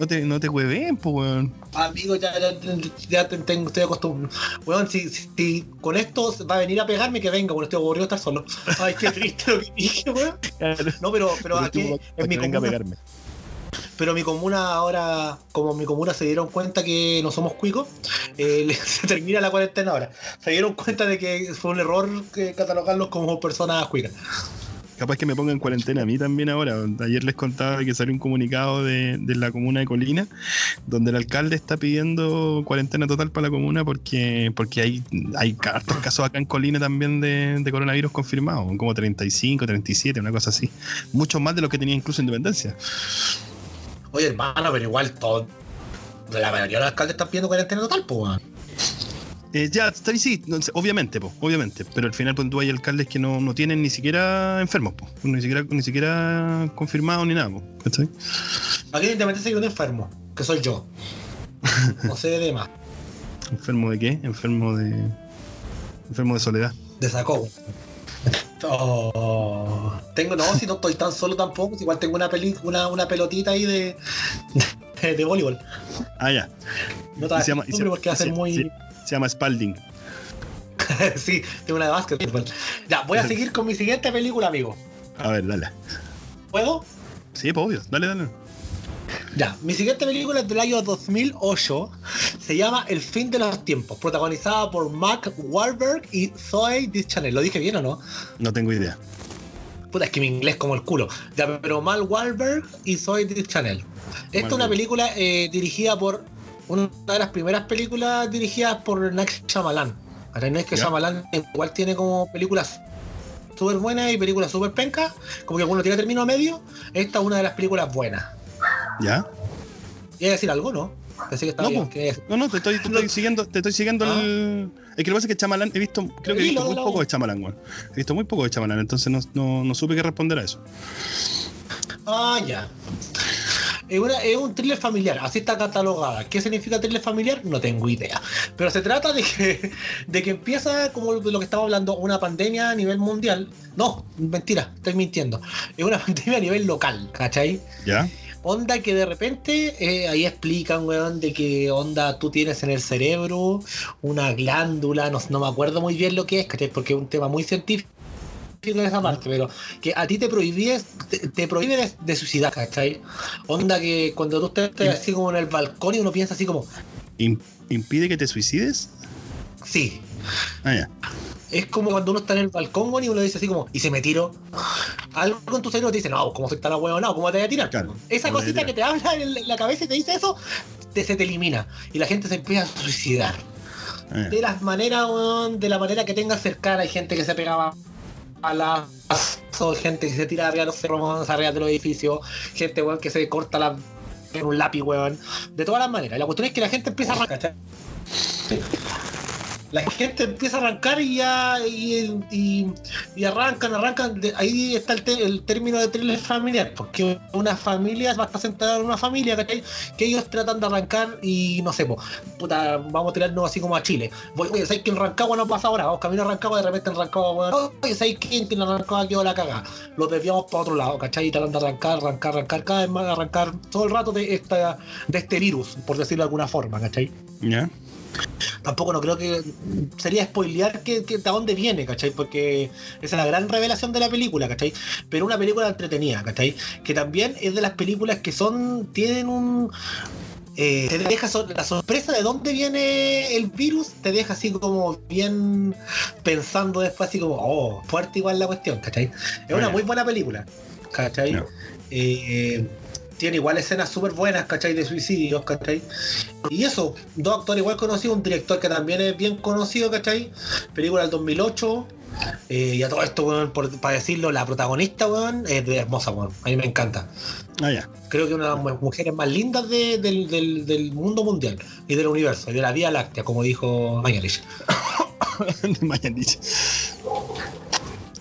no te, no te hueven, pues, weón. Amigo, ya, ya, ya te- tengo- estoy acostumbrado. Weón, si, si, si con esto va a venir a pegarme, que venga, bueno, estoy aburrido de estar solo. Ay, qué triste lo que dije, weón. No, pero, pero Por aquí en mi que venga a comuna, pegarme. Pero mi comuna ahora, como mi comuna se dieron cuenta que no somos cuicos, eh, se termina la cuarentena ahora. Se dieron cuenta de que fue un error que catalogarlos como personas cuicas. Capaz que me ponga en cuarentena a mí también ahora. Ayer les contaba que salió un comunicado de, de la comuna de Colina, donde el alcalde está pidiendo cuarentena total para la comuna porque, porque hay, hay hartos casos acá en Colina también de, de coronavirus confirmados, como 35, 37, una cosa así. Mucho más de lo que tenía incluso Independencia. Oye, hermano, pero igual todo. La mayoría de los alcaldes están pidiendo cuarentena total, pues. Eh, ya, está sí, obviamente, po, obviamente, pero al final pues, tú hay alcaldes que no, no tienen ni siquiera enfermos, po, ni siquiera ni siquiera confirmados ni nada, po, ¿cachai? Aquí en Independencia hay un enfermo, que soy yo. No sé de más. ¿Enfermo de qué? Enfermo de. Enfermo de soledad. De sacó. Oh. Tengo, no, si no estoy tan solo tampoco, si igual tengo una, peli, una, una pelotita ahí de, de, de voleibol. Ah, ya. No te se llama- se- porque va a ser muy. Se llama Spalding. sí, tengo una de básquetbol. Ya, voy a seguir con mi siguiente película, amigo. A ver, dale. ¿Puedo? Sí, pues obvio. Dale, dale. Ya, mi siguiente película es del año 2008. Se llama El fin de los tiempos, protagonizada por Mark Wahlberg y Zoe Deschanel. ¿Lo dije bien o no? No tengo idea. Puta, es que mi inglés como el culo. Ya, pero Mal Wahlberg y Zoe Deschanel. Esta es una película eh, dirigida por. Una de las primeras películas dirigidas por Nick Shyamalan. Ahora, Nick Ya. Shyamalan igual tiene como películas súper buenas y películas súper pencas, como que alguno tiene término a medio, esta es una de las películas buenas. ¿Ya? ¿Y decir algo, no? Que estaba No. No, no, te estoy, te estoy siguiendo, te estoy siguiendo Ah. el. Es que lo que pasa es que Chamalán, he visto, creo que he visto muy poco de Chamalán, weón. He visto muy poco de Chamalán, entonces no, no, no supe qué responder a eso. Ah, ya. Es, una- es un thriller familiar, así está catalogada. ¿Qué significa thriller familiar? No tengo idea. Pero se trata de que, de que empieza, como de lo que estamos hablando, una pandemia a nivel mundial. No, mentira, estoy mintiendo. Es una pandemia a nivel local, ¿cachai? ¿Ya? Onda que de repente eh, ahí explican, weón, de que onda tú tienes en el cerebro una glándula, no, no me acuerdo muy bien lo que es. Porque es un tema muy científico en esa parte, pero que a ti te prohíbes, te, te prohíbe de, de suicidar, ¿cachai? Onda que cuando tú estés Sí. así como en el balcón y uno piensa así como, Im- ¿Impide que te suicides? sí. Ah, ya. Es como cuando uno está en el balcón weón, y uno dice así como, ¿y se me tiro? Algo en tu cerebro te dice, no, ¿cómo soy tan huevonado? ¿Cómo te voy a tirar? Claro, Esa ¿cómo te cosita que te habla en la cabeza y te dice eso, te, se te elimina. Y la gente se empieza a suicidar. Ya. De las maneras, weón, de la manera que tenga cercana. Hay gente que se pegaba a las gente que se tira arriba de los cerros, arriba de los edificios, gente weón, que se corta la en un lápiz, weón. De todas las maneras. La cuestión es que la gente empieza a. La gente empieza a arrancar y ya. Y, arrancan, arrancan. ahí está el, te- el término de thriller familiar. Porque una familia va a estar sentada en una familia, ¿cachai? Que ellos tratan de arrancar y no sé, po, puta, vamos a tirarnos así como a Chile. Voy, oye, ¿sabes que en Rancagua no pasa ahora? Vamos camino a Rancagua, de repente en Rancagua, weón. Oye, ¿sabes quién que en Rancagua quedó la caga? Los desviamos para otro lado, ¿cachai? Y tratan de arrancar, arrancar, arrancar, cada vez más, arrancar todo el rato de, esta, de este virus, por decirlo de alguna forma, ¿cachai? ¿Ya? Tampoco no creo que sería spoilear que, que de dónde viene, ¿cachai? Porque esa es la gran revelación de la película, ¿cachai? Pero una película entretenida, ¿cachai? Que también es de las películas que son, tienen un... eh, te deja so- la sorpresa de dónde viene el virus, te deja así como bien pensando después, así como, oh, fuerte igual la cuestión, ¿cachai? Es una muy buena película, ¿cachai? Eh, tiene igual escenas súper buenas, ¿cachai? De suicidios, ¿cachai? Y eso, dos actores igual conocidos, un director que también es bien conocido, ¿cachai? Película del 2008. eh, y a todo esto, weón, por- para decirlo, la protagonista, weón, es de hermosa, weón. A mí me encanta. Ah, ya. Creo que una de las mu- mujeres más lindas de- del, del- del mundo mundial y del universo, y de la Vía Láctea, como dijo Mañalich. De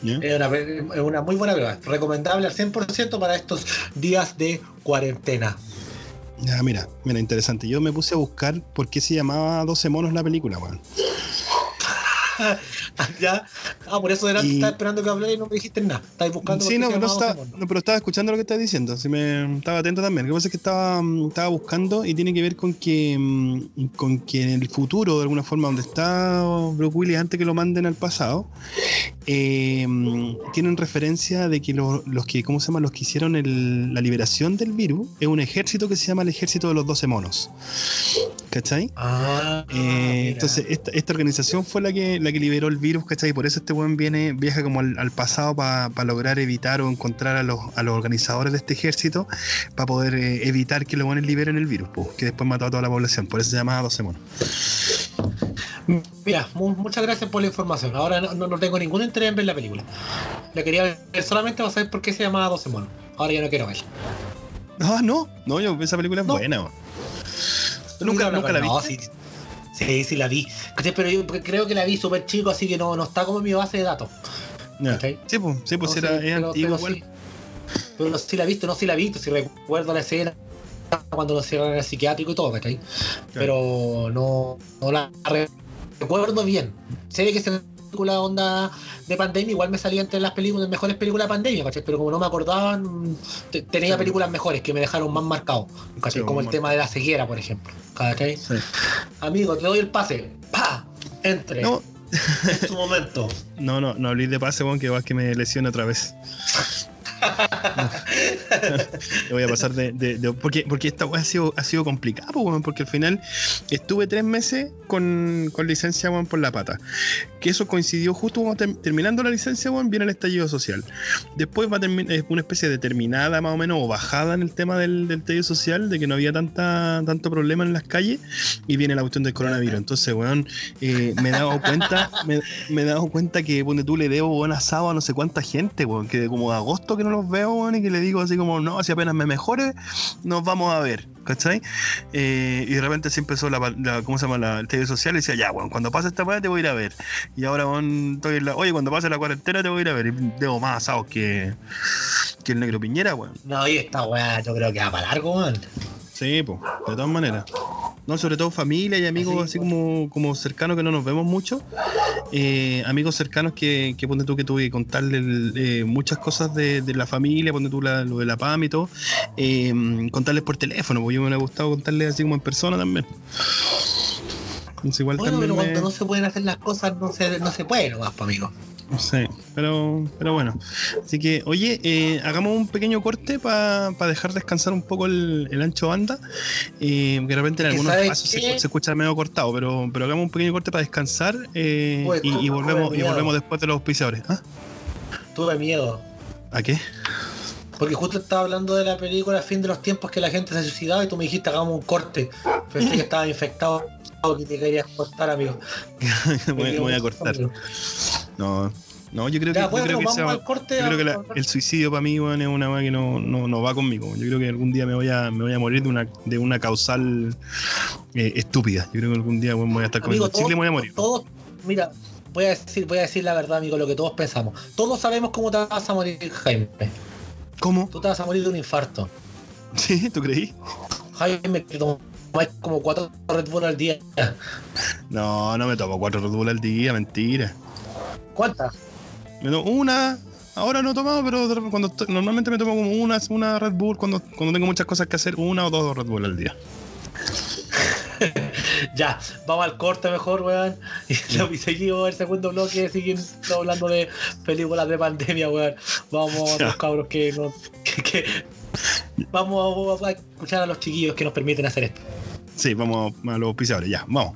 Es una, es una muy buena prueba, recomendable al 100% para estos días de cuarentena. Ya, mira, mira, interesante. Yo me puse a buscar por qué se llamaba 12 monos la película, weón. ¿Ya? Ah, por eso era, Y- estaba esperando que hablara y no me dijiste nada. Estáis buscando Sí, no, no, Doraemon. no, pero estaba escuchando lo que estás diciendo. Así me estaba atento también. Lo que pasa es que estaba, estaba buscando y tiene que ver con que, mm, con que en el futuro, de alguna forma, donde está Bruce Willis antes que lo manden al pasado, eh, mm, tienen referencia de que lo- los que, ¿cómo se llama? Los que hicieron el- la liberación del virus es un ejército que se llama el ejército de los 12 monos. ¿Cachai? Ah, Eh, entonces, esta, esta organización fue la que, la que liberó el virus, ¿cachai? Por eso este buen viene, viaja como al, al pasado para lograr evitar o encontrar a los, a los organizadores de este ejército para poder eh, evitar que los buenos liberen el virus, que después mató a toda la población. Por eso se llamaba 12 monos. Mira, mu- muchas gracias por la información. Ahora no, no- no tengo ningún interés en ver la película. La quería ver solamente para saber por qué se llamaba 12 monos. Ahora ya no quiero verla. Ah, no, no, yo, esa película es No. buena. ¿Nunca, nunca la No, viste? sí, sí, sí la vi. Pero yo creo que la vi súper chico, así que no, no está como en mi base de datos. ¿cachai? Sí, pues, sí, pues No, era, sí, es antiguo pero igual. sí. Pero sí la he visto, no sí la he visto, si recuerdo la escena cuando lo cierran en el psiquiátrico y todo, ¿cachai? Pero no, no la re- recuerdo bien. Sé que esa película onda de pandemia igual me salía entre las películas, mejores películas de pandemia, ¿cachai? Pero como no me acordaban, te- tenía Sí. películas mejores que me dejaron más marcado, ¿cachai? Sí, como el tema de la ceguera, por ejemplo. ¿cachai? Sí. Amigo, te doy el pase. ¡Pa! Entre. No, En tu momento. no, no, no hablé de pase, weón, que va que me lesione otra vez. Voy a pasar de. porque, porque esta weá ha sido, ha sido complicada, po, weón, porque al final estuve tres meses con, con licencia weón, por la pata. Que eso coincidió justo ter- terminando la licencia, weón, viene el estallido social. Después va a terminar, una especie de terminada más o menos, o bajada en el tema del, del estallido social, de que no había tanta, tanto problema en las calles, y viene la cuestión del coronavirus. Entonces, weón, eh, me he dado cuenta, me, he dado cuenta que ponte tú le debo buen asado a no sé cuánta gente, weón, que como de agosto que no los veo, weón, y que le digo así como, no, si apenas me mejore, nos vamos a ver, ¿cachai? Eh, y de repente se empezó la, la- ¿cómo se llama? La, el TV social y decía, ya, weón, cuando pase esta weá te voy a ir a ver. Y ahora, weón, estoy en la, oye, cuando pase la cuarentena te voy a ir a ver. Y debo más asados que, que el negro Piñera, weón. No, y esta weá yo creo que va para largo, weón. Sí, pues, de todas maneras. No, sobre todo familia y amigos Sí, así como, como cercanos que no nos vemos mucho. Eh, amigos cercanos que, que ponte tú que tuve que contarle eh, muchas cosas de, de la familia, ponte tú la- lo de la PAM y todo. eh, contarles por teléfono, porque yo me hubiera gustado contarles así como en persona también. Entonces, igual Bueno, también pero me- cuando no se pueden hacer las cosas, no se, no se puede nomás, pues, amigo. No sé, pero, pero bueno. Así que, oye, eh, hagamos un pequeño corte para dejar descansar un poco el, el ancho banda. Eh, que de repente en algunos ¿sabes espacios se, se escucha medio cortado, pero, pero hagamos un pequeño corte para descansar eh, y, volvemos, y volvemos después de los auspiciadores. ¿Ah? Tuve miedo. ¿A qué? Porque justo estaba hablando de la película Fin de los tiempos que la gente se suicidaba y tú me dijiste hagamos un corte. Pensé que estaba infectado que te querías cortar, amigo. me, voy, me voy a cortar. No, no, yo creo que, yo bueno, creo que, sea- yo creo la- el suicidio para mí weón, es una weá que no, no, no va conmigo. Yo creo que algún día me voy a, me voy a morir de una, de una causal eh, estúpida. Yo creo que algún día weón, voy a estar Amigo, comiendo chicle y me voy a morir. Todos, mira, voy a decir, voy a decir la verdad, amigo, lo que todos pensamos. Todos sabemos cómo te vas a morir, Jaime. ¿Cómo? Tú te vas a morir de un infarto. ¿Sí? ¿Tú creí? Jaime, que tomas como cuatro Red Bull al día. No, no me tomo cuatro Red Bull al día, mentira. ¿Cuántas? Tomo una, ahora no he tomado, pero cuando normalmente me tomo como una, una Red Bull cuando, cuando tengo muchas cosas que hacer, una o dos Red Bull al día. Ya, vamos al corte mejor, weón. Y, y seguimos el segundo bloque, siguen hablando de películas de pandemia, weón. Vamos a los cabros que no. Que, que- vamos a, a escuchar a los chiquillos que nos permiten hacer esto. Sí, vamos a los auspiciadores, ya, vamos.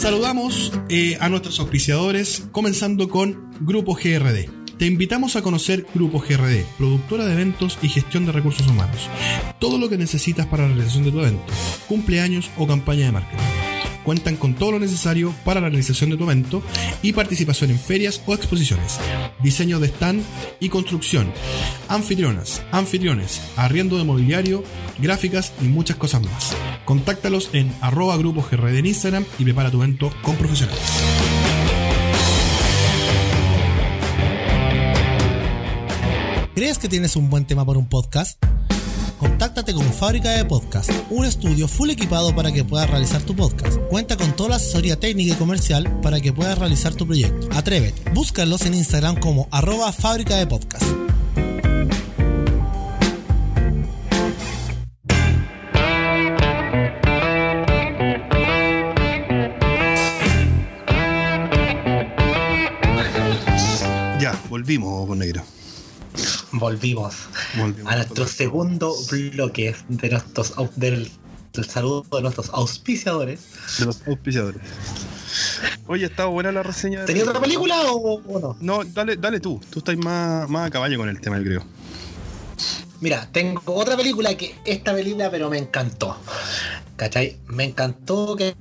Saludamos eh, a nuestros auspiciadores, comenzando con Grupo GRD. Te invitamos a conocer Grupo GRD, productora de eventos y gestión de recursos humanos. Todo lo que necesitas para la realización de tu evento, cumpleaños o campaña de marketing. Cuentan con todo lo necesario para la realización de tu evento y participación en ferias o exposiciones, diseño de stand y construcción, anfitrionas, anfitriones, arriendo de mobiliario, gráficas y muchas cosas más. Contáctalos en arroba grupo GRD en Instagram y prepara tu evento con profesionales. ¿Crees que tienes un buen tema para un podcast? Contáctate con Fábrica de Podcast, un estudio full equipado para que puedas realizar tu podcast. Cuenta con toda la asesoría técnica y comercial para que puedas realizar tu proyecto. Atrévete, búscalos en Instagram como arroba Fábrica de Podcast. Ya, volvimos con negro. Volvimos Volvimos. a nuestro segundo bloque de nuestros del, del saludo de nuestros auspiciadores. De los auspiciadores. Oye, ¿estaba buena la reseña? de- ¿Tenía otra película o, o no? No, dale, dale tú. Tú estás más, más a caballo con el tema, yo creo. Mira, tengo otra película que esta película, pero me encantó. ¿Cachai? Me encantó que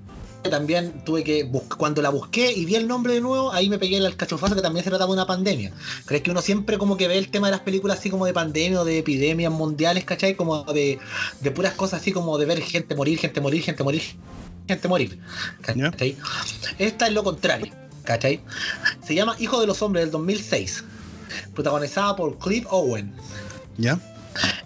también tuve que buscar, cuando la busqué y vi el nombre de nuevo, ahí me pegué el cachofazo que también se trataba de una pandemia. ¿Crees que uno siempre como que ve el tema de las películas así como de pandemia o de epidemias mundiales, ¿cachai? Como de, de puras cosas así como de ver gente morir, gente morir, gente morir, gente morir. ¿Cachai? Esta es lo contrario, ¿cachai? Se llama Hijo de los Hombres del 2006, protagonizada por Cliff Owen. ¿Ya?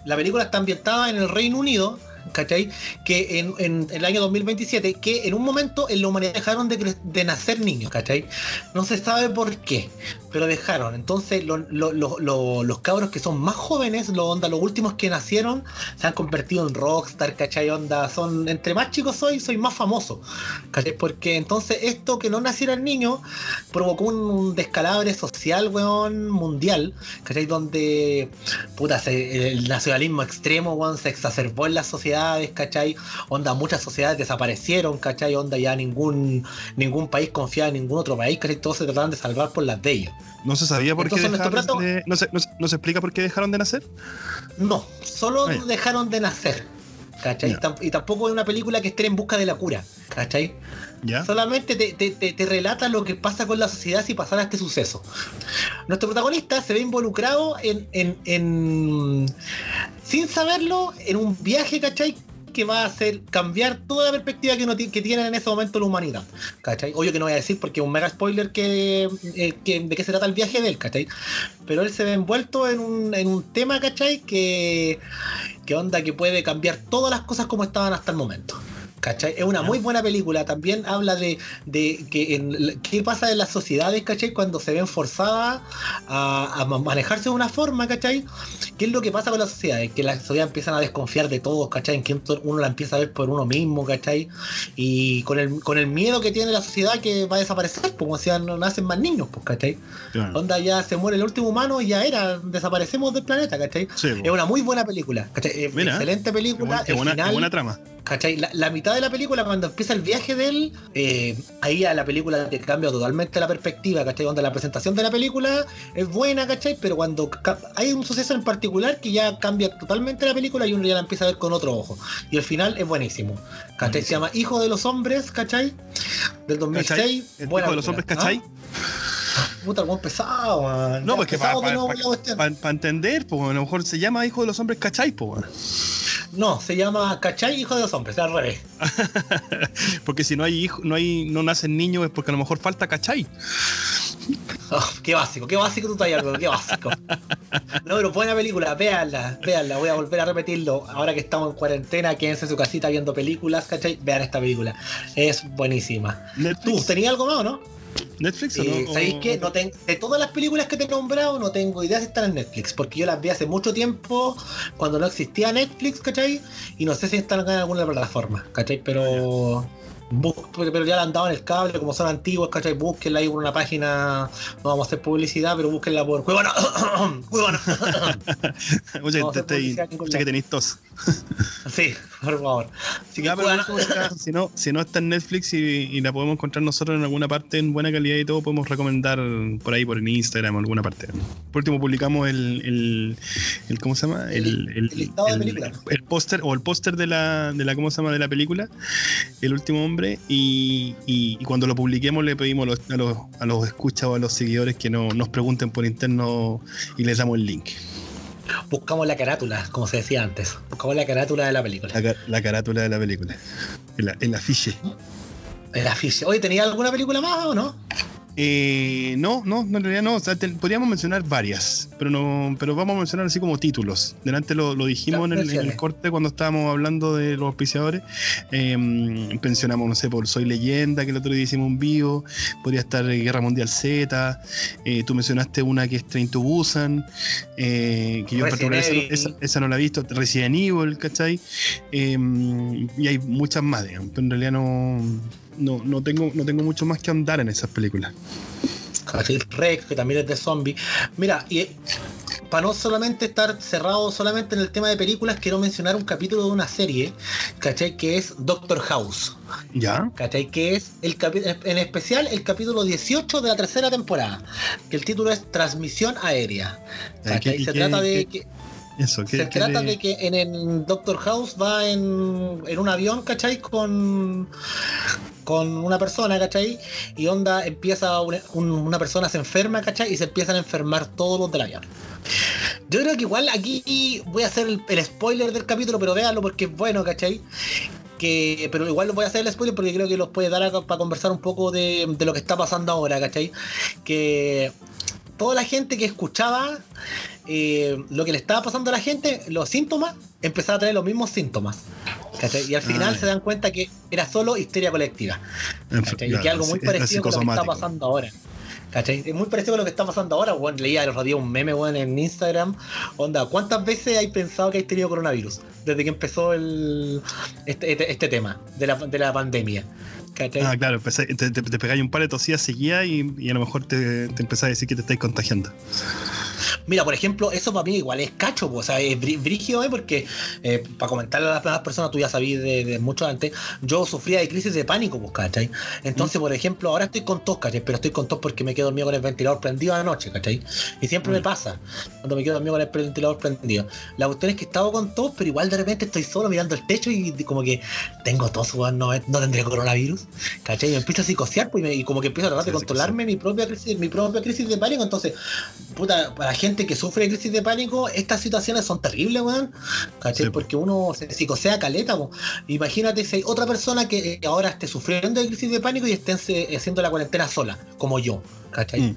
La película está ambientada en el Reino Unido ¿cachai? Que en, el año 2027, que en un momento en la humanidad dejaron de, nacer niños, ¿cachai? No se sabe por qué, pero dejaron. Entonces lo- lo- lo- lo- los cabros que son más jóvenes, los onda, los últimos que nacieron, se han convertido en rockstar, ¿cachai? Onda, son, entre más chicos soy, soy más famoso, ¿cachai? Porque entonces esto que no naciera el niño provocó un, un descalabre social, weón, mundial, ¿cachai? Donde, puta, el nacionalismo extremo, weón, se exacerbó en las sociedades, ¿cachai? Onda, muchas sociedades desaparecieron, ¿cachai? Onda, ya ningún, ningún país confiaba en ningún otro país, ¿cachai? Todos se trataban de salvar por las de ellos. No se sabía por qué Entonces, nuestro dejaron plato- de- no, se, no, se- no se explica por qué dejaron de nacer. No, solo Ah, dejaron de nacer. ¿Cachai? Y tampoco es una película que esté en busca de la cura. ¿Cachai? ¿Ya? Solamente te, te- te- te relata lo que pasa con la sociedad si pasara este suceso. Nuestro protagonista se ve involucrado en, en- en- sin saberlo, en un viaje, ¿cachai? que va a hacer cambiar toda la perspectiva que, no ti- que tiene en ese momento la humanidad. ¿Cachai? Obvio que no voy a decir porque es un mega spoiler que, eh, de qué se trata el viaje de él, ¿cachai? Pero él se ve envuelto en un, tema, ¿cachai? Que onda que puede cambiar todas las cosas como estaban hasta el momento. ¿Cachai? Es una muy buena película. También habla de, de que en, qué pasa en las sociedades, ¿cachai? Cuando se ven forzadas a, a ma- manejarse de una forma, ¿cachai? ¿Qué es lo que pasa con las sociedades? Que las sociedades empiezan a desconfiar de todos, ¿cachai? En que uno la empieza a ver por uno mismo, ¿cachai? Y con el, con el miedo que tiene la sociedad que va a desaparecer, pues como si ya no nacen más niños, pues, ¿cachai? Claro. Onda ya se muere el último humano y ya era, desaparecemos del planeta, ¿cachai? Sí, Es una muy buena película, ¿cachai? Mira, excelente Qué, película. buena, qué el buena- qué buena trama. ¿Cachai? La, la mitad de la película, cuando empieza el viaje de él, eh, ahí a la película te cambia totalmente la perspectiva, ¿cachai? Donde la presentación de la película es buena, ¿cachai? Pero cuando hay un suceso en particular que ya cambia totalmente la película y uno ya la empieza a ver con otro ojo. Y el final es buenísimo, ¿cachai? Se llama Hijo de los Hombres, ¿cachai? Del 2006. ¿Cachai? Buena hijo de los hombres. ¿cachai? ¿Ah? Puta, el buen pesado, man. No, pues que para entender, pues a lo mejor se llama hijo de los hombres, ¿cachai? Pues. No, se llama ¿cachai? Hijo de los Hombres, al revés. Porque si no hay hijo, no hay, no nacen niños es porque a lo mejor falta ¿cachai? Oh, qué básico, qué básico tú tallas, qué básico. No, pero buena película, véanla, véanla, voy a volver a repetirlo. Ahora que estamos en cuarentena, quédense en su casita viendo películas, ¿cachai? Vean esta película. Es buenísima. ¿Tú tenías algo más o no? Netflix o Eh, no? ¿Sabéis qué? No ten- de todas las películas que te he nombrado, no tengo idea si están en Netflix, porque yo las vi hace mucho tiempo, cuando no existía Netflix, ¿cachai? Y no sé si están en alguna plataforma, ¿cachai? Pero... bus- pero pero ya la han dado en el cable, como son antiguos, ¿cachai? Búsquenla ahí por una página, no vamos a hacer publicidad, pero búsquenla por Cuevana. Cuevana. Oye, no te- te- en que tenéis tos. sí, por favor. Así que Ya, pero si, no, si no está en Netflix y, y la podemos encontrar nosotros en alguna parte en buena calidad y todo, podemos recomendar por ahí, por el Instagram alguna parte. Por último, publicamos el, el, el- ¿cómo se llama? El, El- el listado de el- películas. el póster o el póster de la, de la, ¿cómo se llama? De la película, El último hombre. Y, y- y cuando lo publiquemos, le pedimos a los, a los, a los escuchas o a los seguidores que no, nos pregunten por interno y les damos el link. buscamos la carátula, como se decía antes. Buscamos la carátula de la película. La carátula de la película. El, el afiche. El afiche. Oye, ¿tenía alguna película más o no? Eh, no, no, no, en realidad no. O sea, te- podríamos mencionar varias, pero no, pero vamos a mencionar así como títulos. Delante lo, lo dijimos en el, en el Menciones. corte cuando estábamos hablando de los auspiciadores. Eh, pensionamos, no sé, por Soy Leyenda, que el otro día hicimos un vivo. Podría estar eh, Guerra Mundial Z. Eh, tú mencionaste una que es Train to Busan, eh, que yo en esa, esa- no la he visto. Resident Evil, ¿cachai? Eh, y hay muchas más, digamos, pero en realidad no. No, no, tengo, no tengo mucho más que andar en esas películas. Rex, que también es de zombie. Mira, y para no solamente estar cerrado solamente en el tema de películas, quiero mencionar un capítulo de una serie, ¿cachai? Que es Doctor House, ¿Ya? ¿cachai? Que es el capi- en especial el capítulo 18 de la tercera temporada, que el título es Transmisión Aérea. Eh, ¿qué- ¿cachai? Se trata de qué- que Eso, se trata de que en el Doctor House va en, en un avión, ¿cachai? Con, con una persona, ¿cachai? Y onda empieza una, un- una persona se enferma, ¿cachai? Y se empiezan a enfermar todos los del avión. Yo creo que igual aquí voy a hacer el, el spoiler del capítulo, pero véanlo porque es bueno, ¿cachai? Que, pero igual voy a hacer el spoiler porque creo que los puede dar para conversar un poco de, de lo que está pasando ahora, ¿cachai? Que toda la gente que escuchaba eh, lo que le estaba pasando a la gente, los síntomas, empezaba a tener los mismos síntomas. ¿cachai? Y al final Ah, se dan cuenta que era solo histeria colectiva. ¿cachai? Y que algo muy parecido con lo que está pasando ahora. ¿Cachai? Es muy parecido a lo que está pasando ahora, weón. Leía el otro día un meme, weón, en Instagram. Onda, ¿cuántas veces hay pensado que hay tenido coronavirus? Desde que empezó el este, este, este tema de la, de la pandemia. Ah, claro, empecé- te, te, te pegáis un par de tosías seguidas y, y a lo mejor te, te empezás a decir que te estáis contagiando. Mira, por ejemplo, eso para mí igual es cacho, po, o sea, es brí- brígido, ¿eh? porque eh, para comentarle a las demás personas, tú ya sabías de, de mucho antes, yo sufría de crisis de pánico, pues, ¿cachai? Entonces, por ejemplo, ahora estoy con tos, ¿cachai? Pero estoy con tos porque me quedo dormido con el ventilador prendido anoche, ¿cachai? Y siempre me Mm. pasa, cuando me quedo dormido con el ventilador prendido. La cuestión es que he estado con tos, pero igual de repente estoy solo mirando el techo y como que tengo tos, no, no tendré coronavirus, ¿cachai? Y me empiezo a psicosear pues, y, me- y como que empiezo a tratar de Sí, controlarme mi propia crisis, mi propia crisis de pánico, entonces puta, para gente que sufre de crisis de pánico, estas situaciones son terribles, weón. ¿Cachai? Sí, po. Porque uno se psicosea caleta, po. Imagínate si hay otra persona que eh, ahora esté sufriendo de crisis de pánico y estén se- haciendo la cuarentena sola, como yo. ¿Cachai? Mm.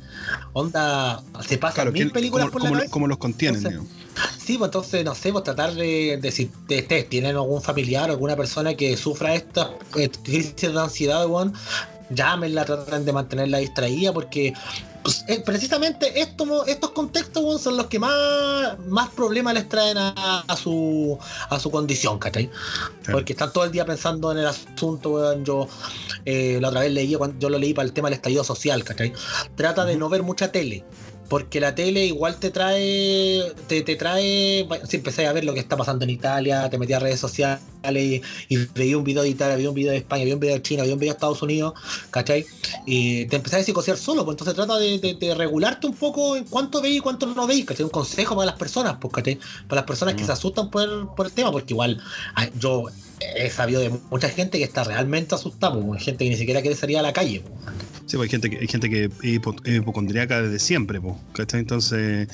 Onda, se pasan Claro, mil ¿quién- películas cómo, por la cómo los contienen? Entonces? Sí, pues entonces, no sé, pues tratar de, de si ustedes tienen algún familiar o alguna persona que sufra estas eh, crisis de ansiedad, weón, llámenla, traten de mantenerla distraída porque pues, eh, precisamente esto, estos contextos son los que más, más problemas les traen a, a su a su condición, ¿cachai? Porque están todo el día pensando en el asunto, weón. Yo eh, la otra vez leí, yo lo leí para el tema del estallido social, ¿cachai? Trata de no ver mucha tele. Porque la tele igual te trae, te, te trae, si empecé a ver lo que está pasando en Italia, te metí a redes sociales y, y veía un video de Italia, veía un video de España, veía un video de China, veía un video de Estados Unidos, ¿cachai? Y te empezás a psicosear solo, pues entonces trata de, de- de regularte un poco en cuánto veis y cuánto no veis, ¿cachai? Un consejo para las personas, pues, ¿cachai? Para las personas que Mm. se asustan por el, por el tema, porque igual yo he sabido de mucha gente que está realmente asustada, pues, gente que ni siquiera quiere salir a la calle, pues. Sí, pues hay gente que, hay gente que es hipo- es hipocondríaca desde siempre, po, ¿cachai? Entonces,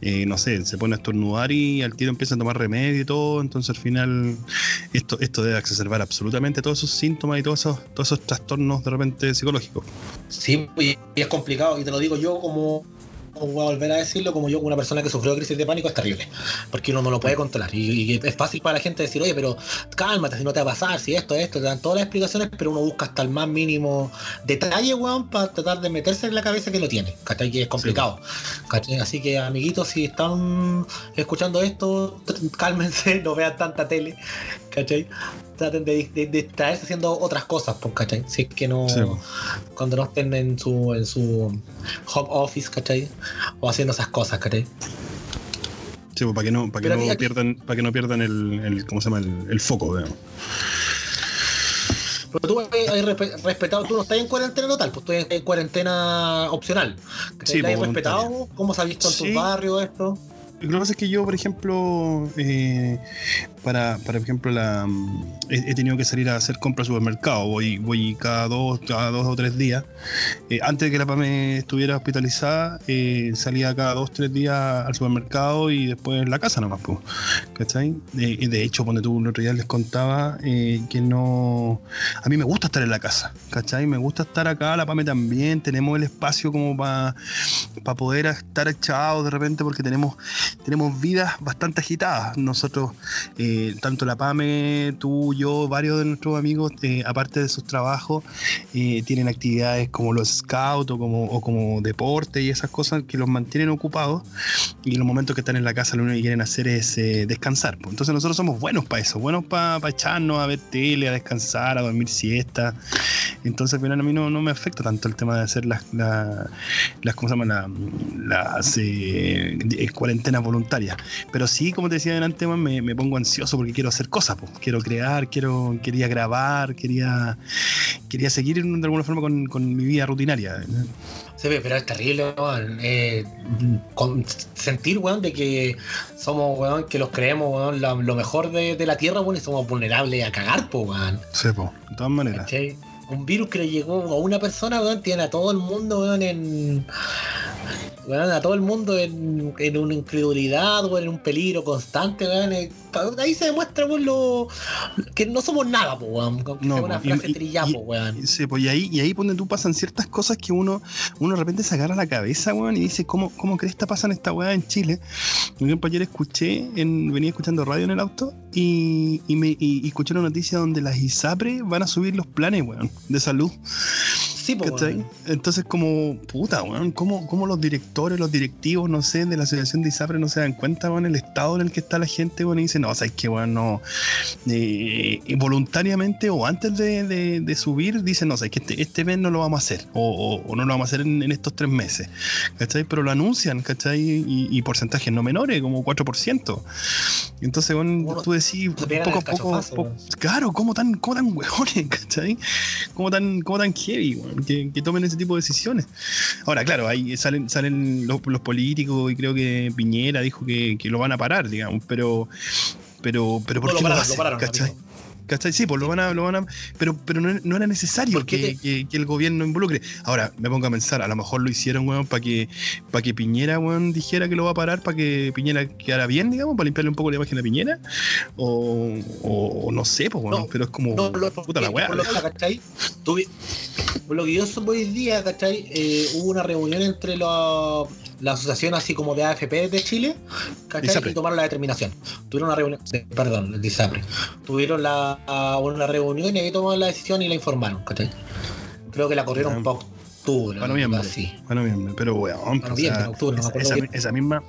eh, no sé, se pone a estornudar y al tiro empieza a tomar remedio y todo, entonces al final esto, esto debe exacerbar absolutamente todos esos síntomas y todos esos, todos esos trastornos de repente psicológicos. Sí, y es complicado, y te lo digo yo como voy a volver a decirlo, como yo, como una persona que sufrió crisis de pánico, es terrible, porque uno no lo puede controlar. Y, y es fácil para la gente decir, oye, pero cálmate, si no te va a pasar, si esto, esto, te dan todas las explicaciones, pero uno busca hasta el más mínimo detalle, weón, para tratar de meterse en la cabeza que lo tiene, ¿cachai? Que es complicado. ¿cachai? Así que, amiguitos, si están escuchando esto, cálmense, no vean tanta tele, ¿cachai? Traten de, de- de distraerse haciendo otras cosas, pues, ¿cachai? Si es que no Sí, po. cuando no estén en su, en su home office, ¿cachai? O haciendo esas cosas, ¿cachai? Sí, pues, para que no, para que no aquí- pierdan, para que no pierdan el, el- ¿cómo se llama? El, el foco, digamos. Pero tú has respe- respetado, tú no estás en cuarentena total, pues tú estás en cuarentena opcional. Sí, ¿La has pues, respetado? ¿Cómo se ha visto en Sí. tus barrios esto? Lo que pasa es que yo, por ejemplo, eh, para, por ejemplo, la, mm, he, tenido que salir a hacer compras al supermercado. Voy, voy cada dos, cada dos o tres días. Eh, antes de que la PAME estuviera hospitalizada, eh, salía cada dos o tres días al supermercado y después en la casa nomás, pues. ¿Cachai? Eh, de hecho, cuando tú el otro día les contaba eh, que no. A mí me gusta estar en la casa, ¿cachai? Me gusta estar acá, la PAME también. Tenemos el espacio como para para poder estar echados de repente porque tenemos tenemos vidas bastante agitadas. Nosotros, tanto la PAME, tú, yo, varios de nuestros amigos, eh, aparte de sus trabajos, eh, tienen actividades como los scouts o como, como deporte y esas cosas que los mantienen ocupados. Y en los momentos que están en la casa, lo único que quieren hacer es eh, descansar. pues. Entonces, nosotros somos buenos para eso, buenos para echarnos a ver tele, a descansar, a dormir siesta. Entonces, al final, a mí no, no me afecta tanto el tema de hacer las, las, ¿cómo se llama? La- las eh, eh, cuarentenas voluntarias. Pero sí, como te decía delante, me, me pongo ansioso porque quiero hacer cosas. pues. Quiero crear, quiero, quería grabar, quería, quería seguir de alguna forma con, con mi vida rutinaria. Se ve, pero es terrible, weón. Eh, con- sentir, weón, de que somos, weón, que los creemos, weón, lo mejor de, de la tierra, weón, y somos vulnerables a cagar, po, weón. Sí, po, de todas maneras. ¿Cachai? Un virus que le llegó a una persona, weón, tiene a todo el mundo, weón, en. weón, a todo el mundo en, en una incredulidad, weón, en un peligro constante, weón. eh, Ahí se demuestra, weón, lo, que no somos nada, po, weón. No, sea una y- frase y- trillada, y- po, weón. Sí, pues y ahí, y ahí donde tú pasan ciertas cosas que uno, uno de repente se agarra la cabeza, weón, y dice, ¿cómo, cómo crees que pasan esta weá en Chile? Por ejemplo, ayer escuché, en, venía escuchando radio en el auto y, y me, y, escuché una noticia donde las ISAPRE van a subir los planes, weón, de salud. Sí, po, ¿Cachai? weón. Entonces, como, puta, weón, ¿cómo, cómo los directores, los directivos, no sé, de la asociación de ISAPRE no se dan cuenta, weón, el estado en el que está la gente, weón, y dicen, no, sabes que, weón, no, eh, voluntariamente o antes de, de- de subir, dicen, no, sabes que este, este mes no lo vamos a hacer, o, o- o no lo vamos a hacer en, en estos tres meses, ¿cachai? Pero lo anuncian, ¿cachai? Y, y porcentajes no menores, como 4%. Entonces, Bueno, tú decís, poco a poco, cachofazo, po- claro, ¿cómo tan, cómo tan hueones, ¿cachai? ¿Cómo tan, cómo tan heavy, weón, que, que tomen ese tipo de decisiones? Ahora, claro, ahí salen, salen los, los políticos y creo que Piñera dijo que, que lo van a parar, digamos, pero, pero, pero ¿por No, qué lo pararon, hacen, lo pararon, ¿cachai? ¿Cachai? Sí, pues lo van a, lo van a, pero, pero no, no era necesario ¿Por qué que, te- que- que el gobierno involucre. Ahora, me pongo a pensar, a lo mejor lo hicieron, weón, para que, para que Piñera, weón, dijera que lo va a parar, para que Piñera quedara bien, digamos, para limpiarle un poco la imagen a Piñera. O, o, no sé, pues, weón, No, pero es como, No, lo, puta la weá. por por lo que yo supe hoy día, ¿cachai? Eh, hubo una reunión entre la, la asociación así como de AFP de Chile, ¿cachai? Y tomaron la determinación. Tuvieron una reunión, perdón, el ISAPRE. Tuvieron la, una reunión y ahí tomaron la decisión y la informaron, ¿cachai? Creo que la corrieron Ya. para octubre. Para noviembre. Así. Bueno, bien, pero weón, Para o sea, noviembre, octubre, no esa, acuerdo esa- esa misma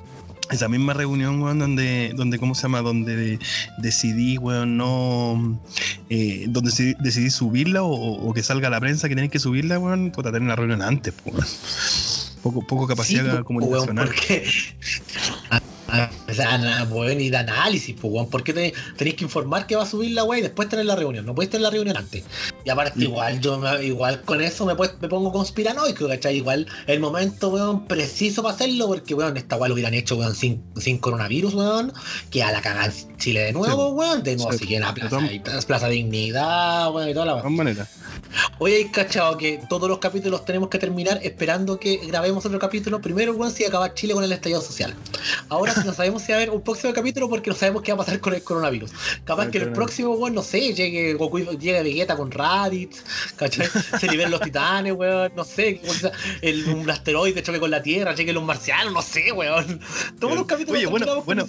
esa misma reunión, weón, donde, donde, ¿cómo se llama? Donde decidí, weón, no, eh, donde decidí, decidí subirla o, o que salga a la prensa que tienen que subirla, weón, puta, tener la reunión antes, pues, weón. Poco, poco capacidad Sí, pues, comunicacional. weón, porque. Ah, ah, o sea, na- weón, y de análisis, pues, weón. ¿Por qué te- tenéis que informar que va a subir la weá y después tener la reunión? No podéis tener la reunión antes. Y aparte, igual, yo me- igual con eso me, pues- me pongo conspiranoico, ¿cachai? Igual el momento, weón, preciso para hacerlo, porque, weón, esta weá lo hubieran hecho, weón, sin, sin coronavirus, weón. Que a la cagada en Chile de nuevo, Sí, weón. De nuevo, sí, si quieren a de Plaza, y- Plaza Dignidad, weón, y toda la De weá. todas maneras. Oye, cachado que todos los capítulos tenemos que terminar esperando que grabemos otro capítulo. Primero, weón, si acabar Chile con el estallido social. Ahora sí no sabemos si va a haber un próximo capítulo porque no sabemos qué va a pasar con el coronavirus. Capaz El que el próximo, weón, no sé, llegue Goku, llegue Vegeta con Raditz, ¿cachai? Se liberen los titanes, weón, no sé, el, un asteroide choque con la Tierra, llegue los marcianos, no sé, weón. Todos los capítulos Oye, bueno, bueno,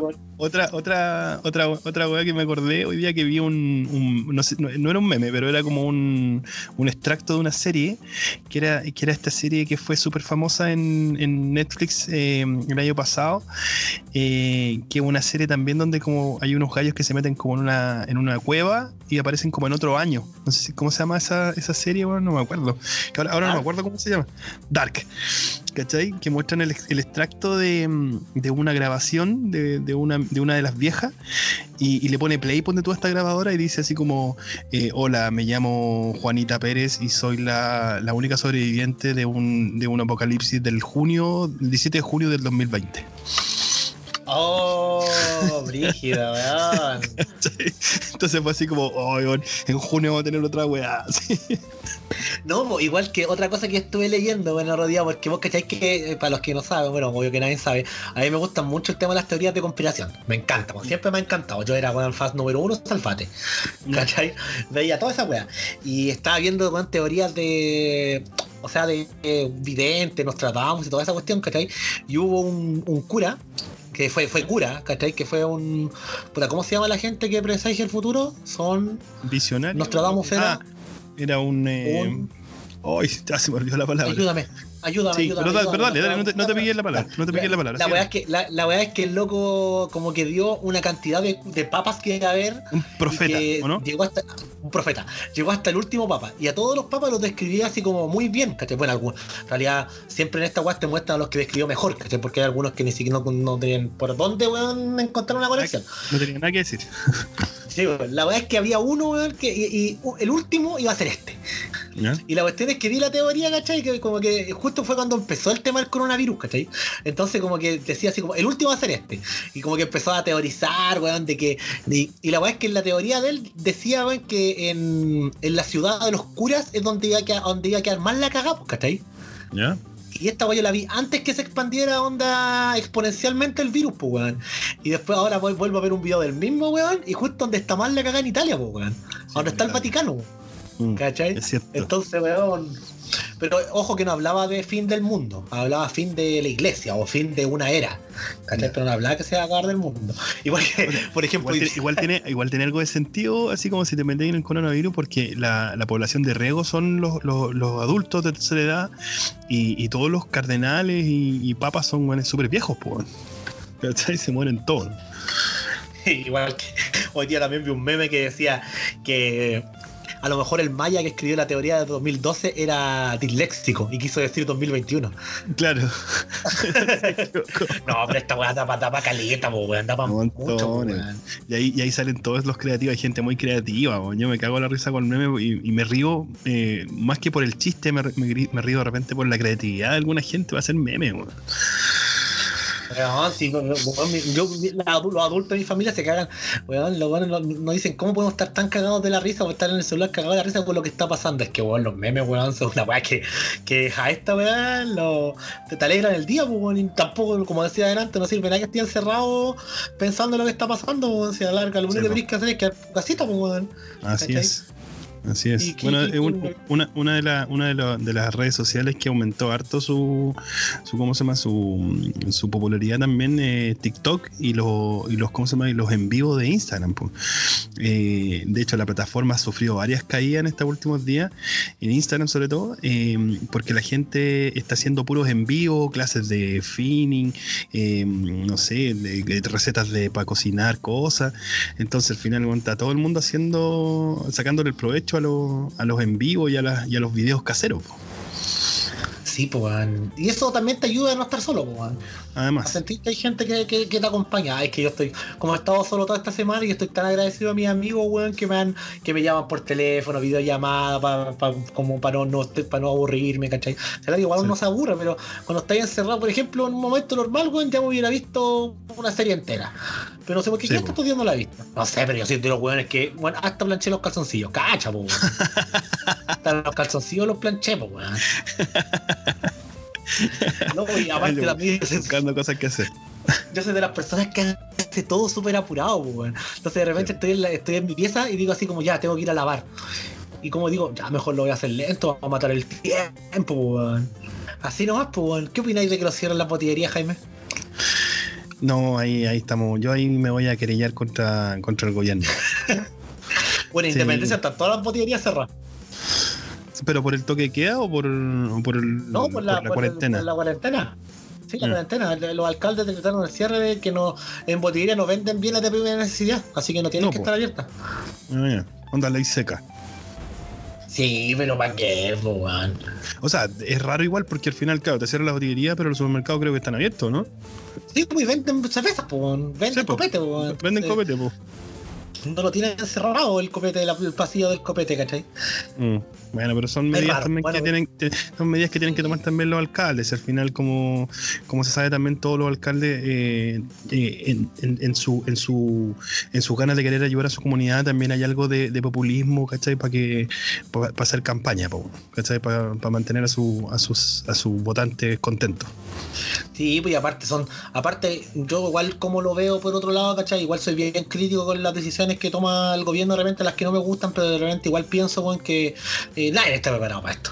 weón. Otra, otra, otra, otra weá que me acordé hoy día que vi un, un- no, sé, no, no era un meme, pero era como un, un extracto de una serie, que era, que era esta serie que fue súper famosa en, en Netflix eh, el año pasado, eh, que es una serie también donde como hay unos gallos que se meten como en una, en una cueva y aparecen como en otro año. No sé si- cómo se llama esa, esa serie, bueno, no me acuerdo. Que ahora, ahora no me acuerdo cómo se llama. Dark. ¿Cachai? Que muestran el, el extracto de, de una grabación de, de una, de una de las viejas y, y le pone play, pone toda esta grabadora y dice así como, eh, hola, me llamo Juanita Pérez y soy la, la única sobreviviente de un, de un apocalipsis del junio, el 17 de junio del 2020. Oh, brígida, weón. Entonces fue así como, oh, weón, en junio vamos a tener otra weá. No, igual que otra cosa que estuve leyendo, bueno, Rodía, porque vos cacháis que, eh, para los que no saben, bueno, obvio que nadie sabe, a mí me gustan mucho el tema de las teorías de conspiración. Me encanta, mo, siempre me ha encantado. Yo era con fan número uno, Salfate. ¿Cachai? Veía toda esa weá. Y estaba viendo con teorías de. O sea, de eh, vidente, nos tratamos y toda esa cuestión, ¿cachai? Y hubo un, un cura, que fue, fue cura, ¿cachai? Que fue un. Puta, ¿Cómo se llama la gente que presagia el futuro? Son. Visionario. Nostradamus era- Ah, era un... eh, Un- ya se me olvidó la palabra. Ayúdame, ayúdame, Sí, ayúdame. pero, dale, ayúdame, pero dale, dale, no te, no te piques la palabra. No te piques la palabra. La sí. weá es que, la, la weá es que el loco como que dio una cantidad de, de papas que iba a haber. Un profeta, ¿o no? Llegó hasta, un profeta. Llegó hasta el último papa. Y a todos los papas los describía así como muy bien, ¿cachai? Bueno, algunos, en realidad siempre en esta weá te muestran a los que describió mejor, ¿cachai? Porque hay algunos que ni siquiera no, no tenían por dónde, weón, encontrar una conexión. No tenía nada que decir. Sí. La weá es que había uno, weón, que, y, y el último iba a ser este. ¿Ya? Y la cuestión es que vi la teoría, ¿cachai? Que como que justo fue cuando empezó el tema del coronavirus, ¿cachai? Entonces como que decía así como, el último va a ser este. Y como que empezó a teorizar, weón, de que... Y, y la weá es que en la teoría de él decía, weón, que en, en la ciudad de los curas es donde iba a quedar, donde iba a quedar más la cagada, pues, ¿cachai? ¿Ya? Y esta weá yo la vi antes que se expandiera onda exponencialmente el virus, pues weón. Y después ahora voy- vuelvo a ver un video del mismo weón. Y justo donde está mal la cagada en Italia, pues weón. Donde está el. Vaticano, Mm, ¿cachai? Es. Entonces, weón. Pero ojo que no hablaba de fin del mundo, hablaba fin de la iglesia o fin de una era. ¿Cachai? Pero no hablaba que se va a acabar del mundo. Igual que, por ejemplo, Igual, tiene- igual tiene, igual tiene algo de sentido, así como si te metes en el coronavirus, porque la, la población de riesgo son los, los- los adultos de tercera edad y, y todos los cardenales y, y papas son súper viejos, pues. ¿Cachai? Se mueren todos. Igual que hoy día también vi un meme que decía que a lo mejor el maya que escribió la teoría de 2012 era disléxico y quiso decir 2021. Claro. No, pero esta weá tapa, tapa caleta, weón, tapa mucho, weón. Y ahí, y ahí salen todos los creativos, hay gente muy creativa, weón. yo me cago la risa con el meme y, y me río, eh, más que por el chiste, me, me gri- me río de repente por la creatividad de alguna gente va a hacer meme, weón. Weón, mi- yo- los adultos de mi familia se cagan. Weón, los weones no, dicen cómo podemos estar tan cagados de la risa o estar en el celular cagados de la risa por lo que está pasando. Es que, weón, los memes, weón, son una weá que, que a esta weá lo, te, te alegran el día, pues, weón, y tampoco, como decía adelante, no sirve nada que esté encerrado pensando en lo que está pasando, weón. Si a la larga lo único Sí, que po. tenéis que hacer es tu casita, pues, weón. Así ¿Cachai? es. Así es. Bueno, un- una, una, de, la- una de, la- de las redes sociales que aumentó harto su, su ¿cómo se llama? Su, su popularidad también, eh, TikTok y, los y los, ¿cómo se llama? Y los en vivo de Instagram. Eh, de hecho, la plataforma ha sufrido varias caídas en estos últimos días, en Instagram sobre todo, eh, porque la gente está haciendo puros en vivo, clases de finning, eh, no sé, de, de recetas de para cocinar cosas. Entonces al final está todo el mundo haciendo, sacándole el provecho a, los- a los en vivo y a, las- y a los videos caseros. po. Sí, weón. Y eso también te ayuda a no estar solo. Además, hay gente que, que, que te acompaña. Ay, es que yo estoy, como he estado solo toda esta semana y estoy tan agradecido a mis amigos, weón, que me han, que me llaman por teléfono, videollamada, pa, pa- como para no, no, no aburrirme, ¿cachai? O sea, igual uno se aburre, pero cuando estáis encerrado, por ejemplo, en un momento normal, weón, ya me hubiera visto una serie entera. Pero no sé por qué Sí, ¿qué po. no la he visto. No sé, pero yo soy de los weones que, bueno, hasta planché los calzoncillos, cacha, po, weón. Hasta los calzoncillos los planché, po, weón. No, y aparte también buscando cosas que hacer. yo soy de las personas que hace todo súper apurado, weón. Entonces de repente estoy en, la- estoy en mi pieza y digo así como, ya, tengo que ir a lavar. Y como digo, ya, mejor lo voy a hacer lento, vamos a matar el tiempo, weón. Así nomás, pues, weón. ¿Qué opináis de que lo cierren las botillerías, Jaime? No, ahí, ahí estamos. Yo ahí me voy a querellar contra, contra el gobierno. Bueno, en Sí. Independencia están todas las botillerías cerradas. ¿Pero por el toque de queda o por, o por, el- No, por la, por cuarentena? por la cuarentena. Sí, la Mm. cuarentena. Los alcaldes decretaron el cierre de que no en botillería no venden bienes de primera necesidad, así que no tienen No, que po. estar abiertas. Ah. Onda ley seca. Sí, pero ¿para qué? O sea, es raro igual porque al final, claro, te cierran las botillerías, pero los supermercados creo que están abiertos, ¿no? Sí, pues venden cervezas, pues, venden Sí, copete, pues. Venden Sí. copete, pues. No lo tienen cerrado el copete, el pasillo del copete, ¿cachai? Mm. Bueno, pero son medidas raro, también bueno, que tienen, son medidas que tienen que tomar también los alcaldes. Al final, como, como se sabe también todos los alcaldes eh, eh, en, en- en su, en su, en sus ganas de querer ayudar a su comunidad también hay algo de, de populismo, ¿cachai? Para que, para hacer campaña, ¿cachai? Para mantener a su, a sus, a sus votantes contentos. Sí, pues y aparte son, aparte, yo igual como lo veo por otro lado, ¿cachai? Igual soy bien crítico con las decisiones que toma el gobierno de repente, las que no me gustan, pero de repente igual pienso, weón, que eh, nadie está preparado para esto.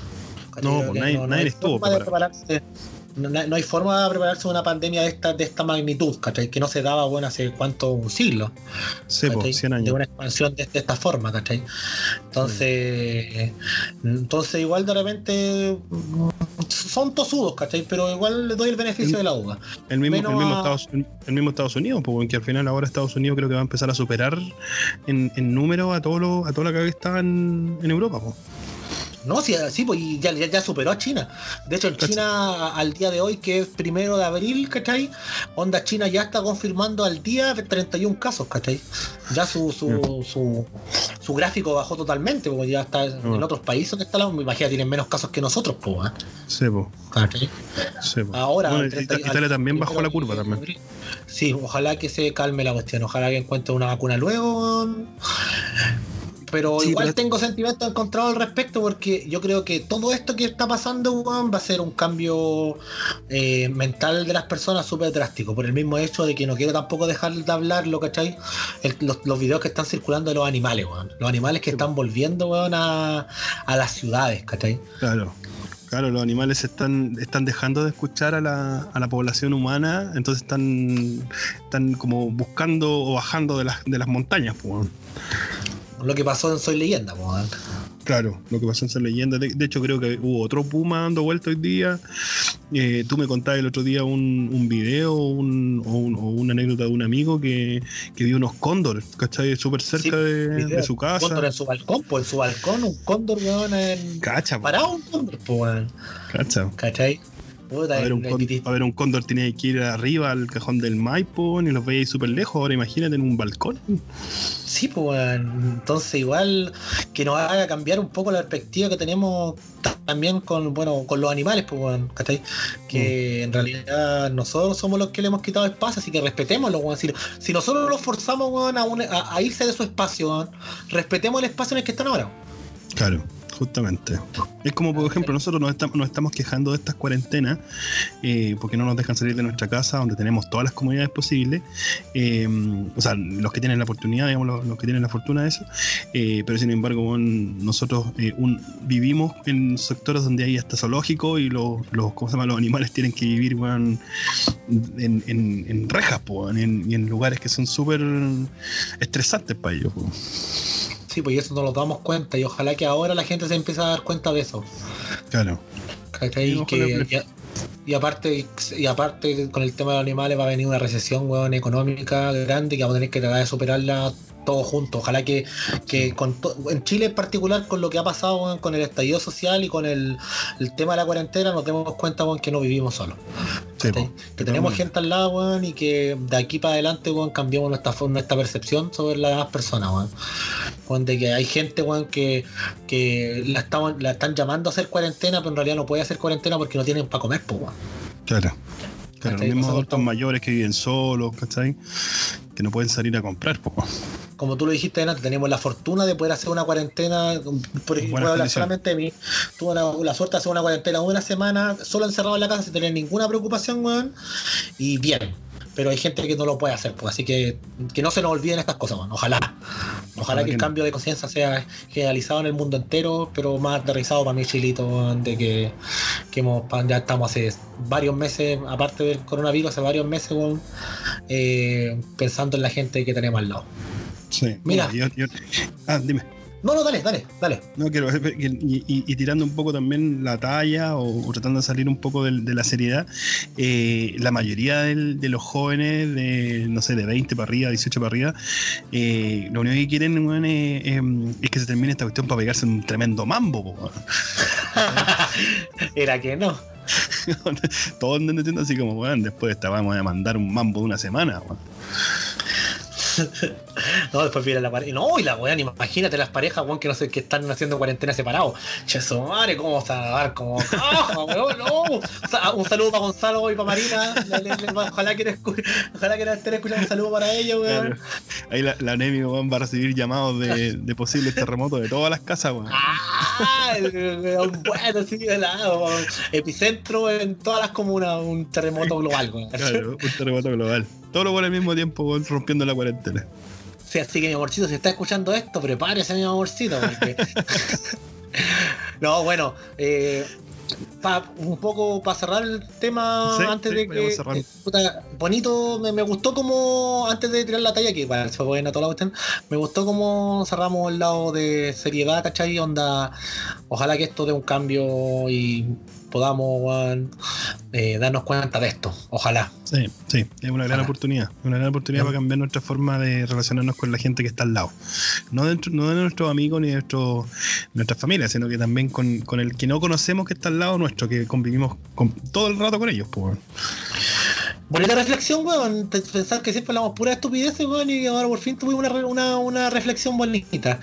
No, pues nadie- nadie hay estuvo de prepararse. No, no- no hay forma de prepararse una pandemia de esta, de esta magnitud, ¿cachai? Que no se daba, bueno, hace cuánto, un siglo. Sí, po, ¿cachai? 100 de años. una expansión de, de esta forma, ¿cachai? Entonces, entonces igual de repente mm, son tosudos, ¿cachai? Pero igual le doy el beneficio de la duda. El mismo, menos el, mismo a- Estados, el mismo Estados Unidos, porque que al final ahora Estados Unidos creo que va a empezar a superar en, en número a todo lo, a toda la que está en, en Europa. po. No, sí, sí pues y ya, ya, ya superó a China. De hecho, en. China, al día de hoy, que es primero de abril, ¿cachai? Onda China ya está confirmando al día 31 casos, ¿cachai? Ya su, su, su, su gráfico bajó totalmente, porque ya está en Mm. otros países que está la, me imagino tienen menos casos que nosotros, pues, ¿eh? Sí, po, ¿cachai? sí, po. Ahora, Bueno, al 30 Ita- Italia al también bajó la curva también. abril. Sí, ojalá que se calme la cuestión, ojalá que encuentre una vacuna luego. Pero Sí, igual pero- tengo sentimientos encontrados al respecto porque yo creo que todo esto que está pasando, weón, va a ser un cambio eh, mental de las personas súper drástico. Por el mismo hecho de que no quiero tampoco dejar de hablarlo, ¿cachai? El- los, los videos que están circulando de los animales, weón. Los animales que están volviendo, weón, a, a las ciudades, ¿cachai? Claro. Claro, los animales están, están dejando de escuchar a la, a la población humana, entonces están, están como buscando o bajando de las, de las montañas. pues. Lo que pasó en Soy Leyenda, weón. Claro, lo que pasó en ser leyenda. De, de hecho, creo que hubo otro puma dando vuelta hoy día. Eh, tú me contabas el otro día un, un video un- o, un- o una anécdota de un amigo que, que vio unos cóndores, ¿cachai? Súper cerca Sí, de, su casa. Cóndor en su balcón, pues en su balcón, un cóndor, weón, en... Cacha, po, parado un cóndor, pues, weón. cacha. ¿Cachai? Puta, A ver, un cóndor, a ver, un cóndor tiene que ir arriba al cajón del Maipo y los veis súper lejos. Ahora imagínate en un balcón. Sí, pues, entonces igual que nos haga cambiar un poco la perspectiva que tenemos ta- también con, bueno, con los animales, pues, ¿cachai? Que Mm. en realidad nosotros somos los que le hemos quitado espacio, así que respetémoslo, weón. Si, si nosotros los forzamos, a, un- a- a irse de su espacio, respetemos el espacio en el que están ahora. Claro, justamente. Es como, por ejemplo, nosotros nos estamos, nos estamos quejando de estas cuarentenas eh, porque no nos dejan salir de nuestra casa donde tenemos todas las comodidades posibles. eh, o sea, los que tienen la oportunidad, digamos, los, que tienen la fortuna de eso. eh, pero sin embargo, nosotros vivimos en sectores donde hay hasta zoológico y los, los, ¿cómo se llama? los animales tienen que vivir en, en, rejas po, en- lugares que son súper estresantes para ellos. Sí, pues y eso nos lo damos cuenta y ojalá que ahora la gente se empiece a dar cuenta de eso. Claro. Sí, Que- y, y aparte, y aparte con el tema de los animales va a venir una recesión weón, económica grande que vamos a tener que tratar de superarla todos juntos. Ojalá que, que con en Chile en particular con lo que ha pasado con el estallido social y con el, el tema de la cuarentena nos demos cuenta weón, que no vivimos solos. Que tenemos Totalmente. gente al lado weón, y que de aquí para adelante weón, cambiamos nuestra, forma- nuestra percepción sobre las personas. De que hay gente que, que la, estamos, la están llamando a hacer cuarentena, pero en realidad no puede hacer cuarentena porque no tienen para comer. Pues, weón. Claro. Claro, los mismos adultos mayores que viven solos, ¿cachai? Que no pueden salir a comprar, po. Como tú lo dijiste antes, tenemos la fortuna de poder hacer una cuarentena. Por ejemplo, hablar solamente de mí. Tuve la, la suerte de hacer una cuarentena una semana solo encerrado en la casa sin tener ninguna preocupación, weón. Y bien. Pero hay gente que no lo puede hacer, pues. Así que que no se nos olviden estas cosas. Ojalá. Ojalá, Ojalá que que el no. cambio de conciencia sea generalizado en el mundo entero, pero más aterrizado para mí, Chilito, de que, que hemos, ya estamos hace varios meses, aparte del coronavirus, hace varios meses, eh, pensando en la gente que tenemos al lado. Sí. Mira. Yo- ah, dime. No, no, dale, dale, dale. No, quiero y, y- y tirando un poco también la talla o, o tratando de salir un poco de, la seriedad, eh, la mayoría del- de los jóvenes de, no sé, de 20 para arriba, 18 para arriba, eh, lo único que quieren es, es que se termine esta cuestión para pegarse un tremendo mambo. po. Era que no. Todos andan diciendo así como, weón, después de esta vamos a mandar un mambo de una semana. weón. No, después viene la pareja. No, y la weón, imagínate las parejas, weón, que no sé, que están haciendo cuarentena separados. Che, su madre, ¿cómo vas a dar? Como, ¡ah, weón, no! Sea, un saludo para Gonzalo y para Marina. Ojalá que, ojalá que estén escuchando un saludo para ellos, weón. Claro. Ahí la, la NEMI weón, va a recibir llamados de, de posibles terremotos de todas las casas, weón. ¡Ah! weón, Bueno, sí, de lado. weón. Epicentro en todas las comunas, un terremoto global, weón. Claro, un terremoto global. Todo lo bueno al mismo tiempo, rompiendo la cuarentena. Sí, así que mi amorcito, si está escuchando esto, prepárese, mi amorcito, porque. no, bueno, eh, pa- un poco para cerrar el tema Sí, antes sí, de que. eh, puta, bonito, me, me gustó como. Antes de tirar la talla, que bueno, se fue buena toda la cuestión. Me gustó como cerramos el lado de seriedad, ¿cachai? Onda. Ojalá que esto dé un cambio y podamos, eh, darnos cuenta de esto. Ojalá. Sí, sí, es una gran Ojalá. oportunidad. Una gran oportunidad para cambiar nuestra forma de relacionarnos con la gente que está al lado. No, dentro, no de nuestros amigos ni de nuestro, nuestra familia, sino que también con, con el que no conocemos que está al lado nuestro, que convivimos con, todo el rato con ellos. Pues. Bonita reflexión, weón. Pe- Pensar que siempre hablamos pura estupideces, weón, y ahora por fin tuvimos una, una, una reflexión bonita.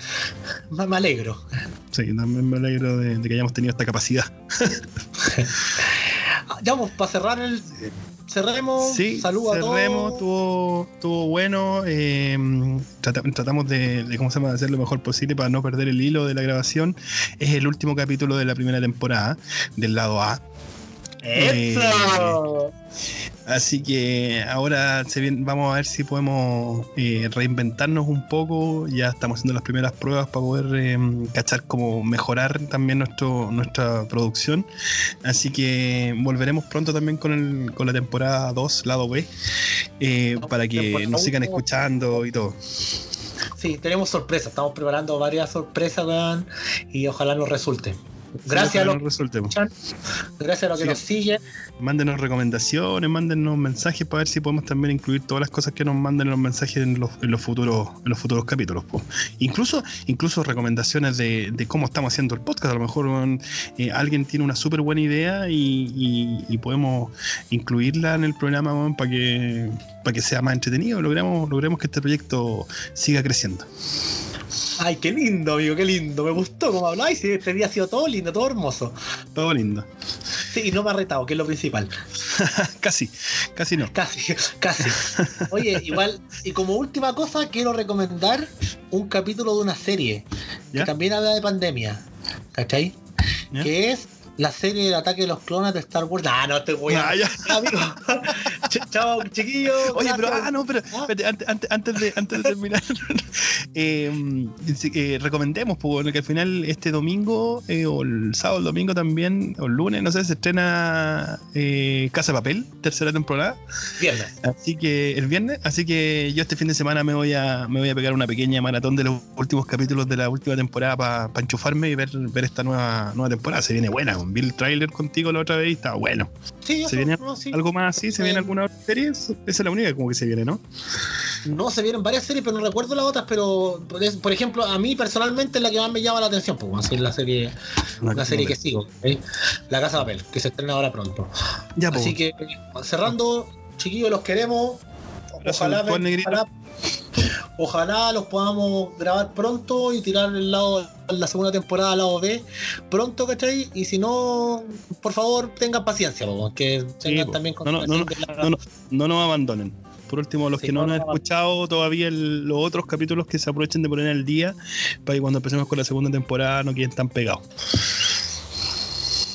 Me, me alegro. Sí, también me alegro de, de que hayamos tenido esta capacidad. Ya vamos, para cerrar el. Cerremos. Sí, Saludos a cerremos, todos. estuvo, estuvo bueno. eh, trata- tratamos de, de, ¿cómo se llama? de hacer lo mejor posible para no perder el hilo de la grabación. Es el último capítulo de la primera temporada, del lado A. ¡Eso! Así que ahora se viene- vamos a ver si podemos eh, reinventarnos un poco. Ya estamos haciendo las primeras pruebas para poder eh, cachar cómo mejorar también nuestro, nuestra producción. Así que volveremos pronto también con, el, con la temporada 2, lado B, eh, para que nos sigan escuchando y todo. Sí, tenemos sorpresas. Estamos preparando varias sorpresas, weón. Y ojalá nos resulte. Gracias a los nos resultemos. gracias a los que Sí. nos siguen. Mándenos recomendaciones, mándenos mensajes para ver si podemos también incluir todas las cosas que nos manden en los mensajes en los, en los futuros en los futuros capítulos. po. Incluso incluso recomendaciones de, de cómo estamos haciendo el podcast. A lo mejor eh, alguien tiene una súper buena idea y, y- y podemos incluirla en el programa para que para que sea más entretenido y logremos, logremos que este proyecto siga creciendo. Ay, qué lindo, amigo, qué lindo. Me gustó como habláis. Sí, este día ha sido todo lindo, todo hermoso. Todo lindo. Sí, y no me ha retado, que es lo principal. casi, casi no. Casi, casi. Oye, igual, y como última cosa, quiero recomendar un capítulo de una serie ¿Ya? que también habla de pandemia. ¿Cachai? ¿Ya? Que es la serie del ataque de los clones de Star Wars. Ah, no te voy a. Ah. Amigo. Ch- Chao, chiquillos. Oye, pero, ah, no, pero Ah. espérate, antes, antes, antes de, antes de terminar, eh, dice que recomendemos, pues, que al final este domingo, eh, o el sábado, el domingo también, o el lunes, no sé, se estrena eh, Casa de Papel, tercera temporada. Viernes. Así que el viernes, así que yo este fin de semana me voy a, me voy a pegar una pequeña maratón de los últimos capítulos de la última temporada para enchufarme y ver, ver esta nueva, nueva temporada. Se viene buena, vi el tráiler contigo la otra vez y estaba bueno. Sí, ¿Se viene no, sí. ¿Algo más así? ¿Se viene Eh, alguna serie? Esa es la única como que se viene, ¿no? No, se vieron varias series, pero no recuerdo las otras. Pero, por ejemplo, a mí personalmente es la que más me llama la atención. Pues, es la serie, la serie que sigo. ¿eh? La Casa de Papel, que se estrena ahora pronto. Ya, pues. Así que, cerrando, chiquillos, los queremos. Ojalá, ojalá, ojalá los podamos grabar pronto y tirar el lado, la segunda temporada al lado B pronto, ¿cachai? Y si no, por favor, tengan paciencia, po, que tengan también No, no, no, la- no, no, no nos abandonen. Por último, los Sí, que no han escuchado todavía el- los otros capítulos que se aprovechen de poner al día para que cuando empecemos con la segunda temporada no queden tan pegados.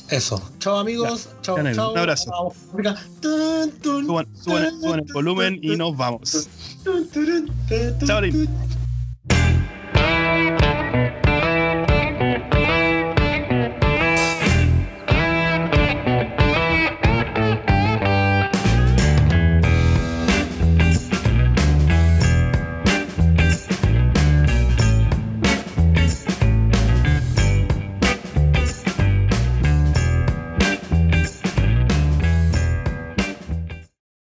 Eso. Chao amigos. Chao. Un abrazo. Suban, el volumen y nos vamos. Chao.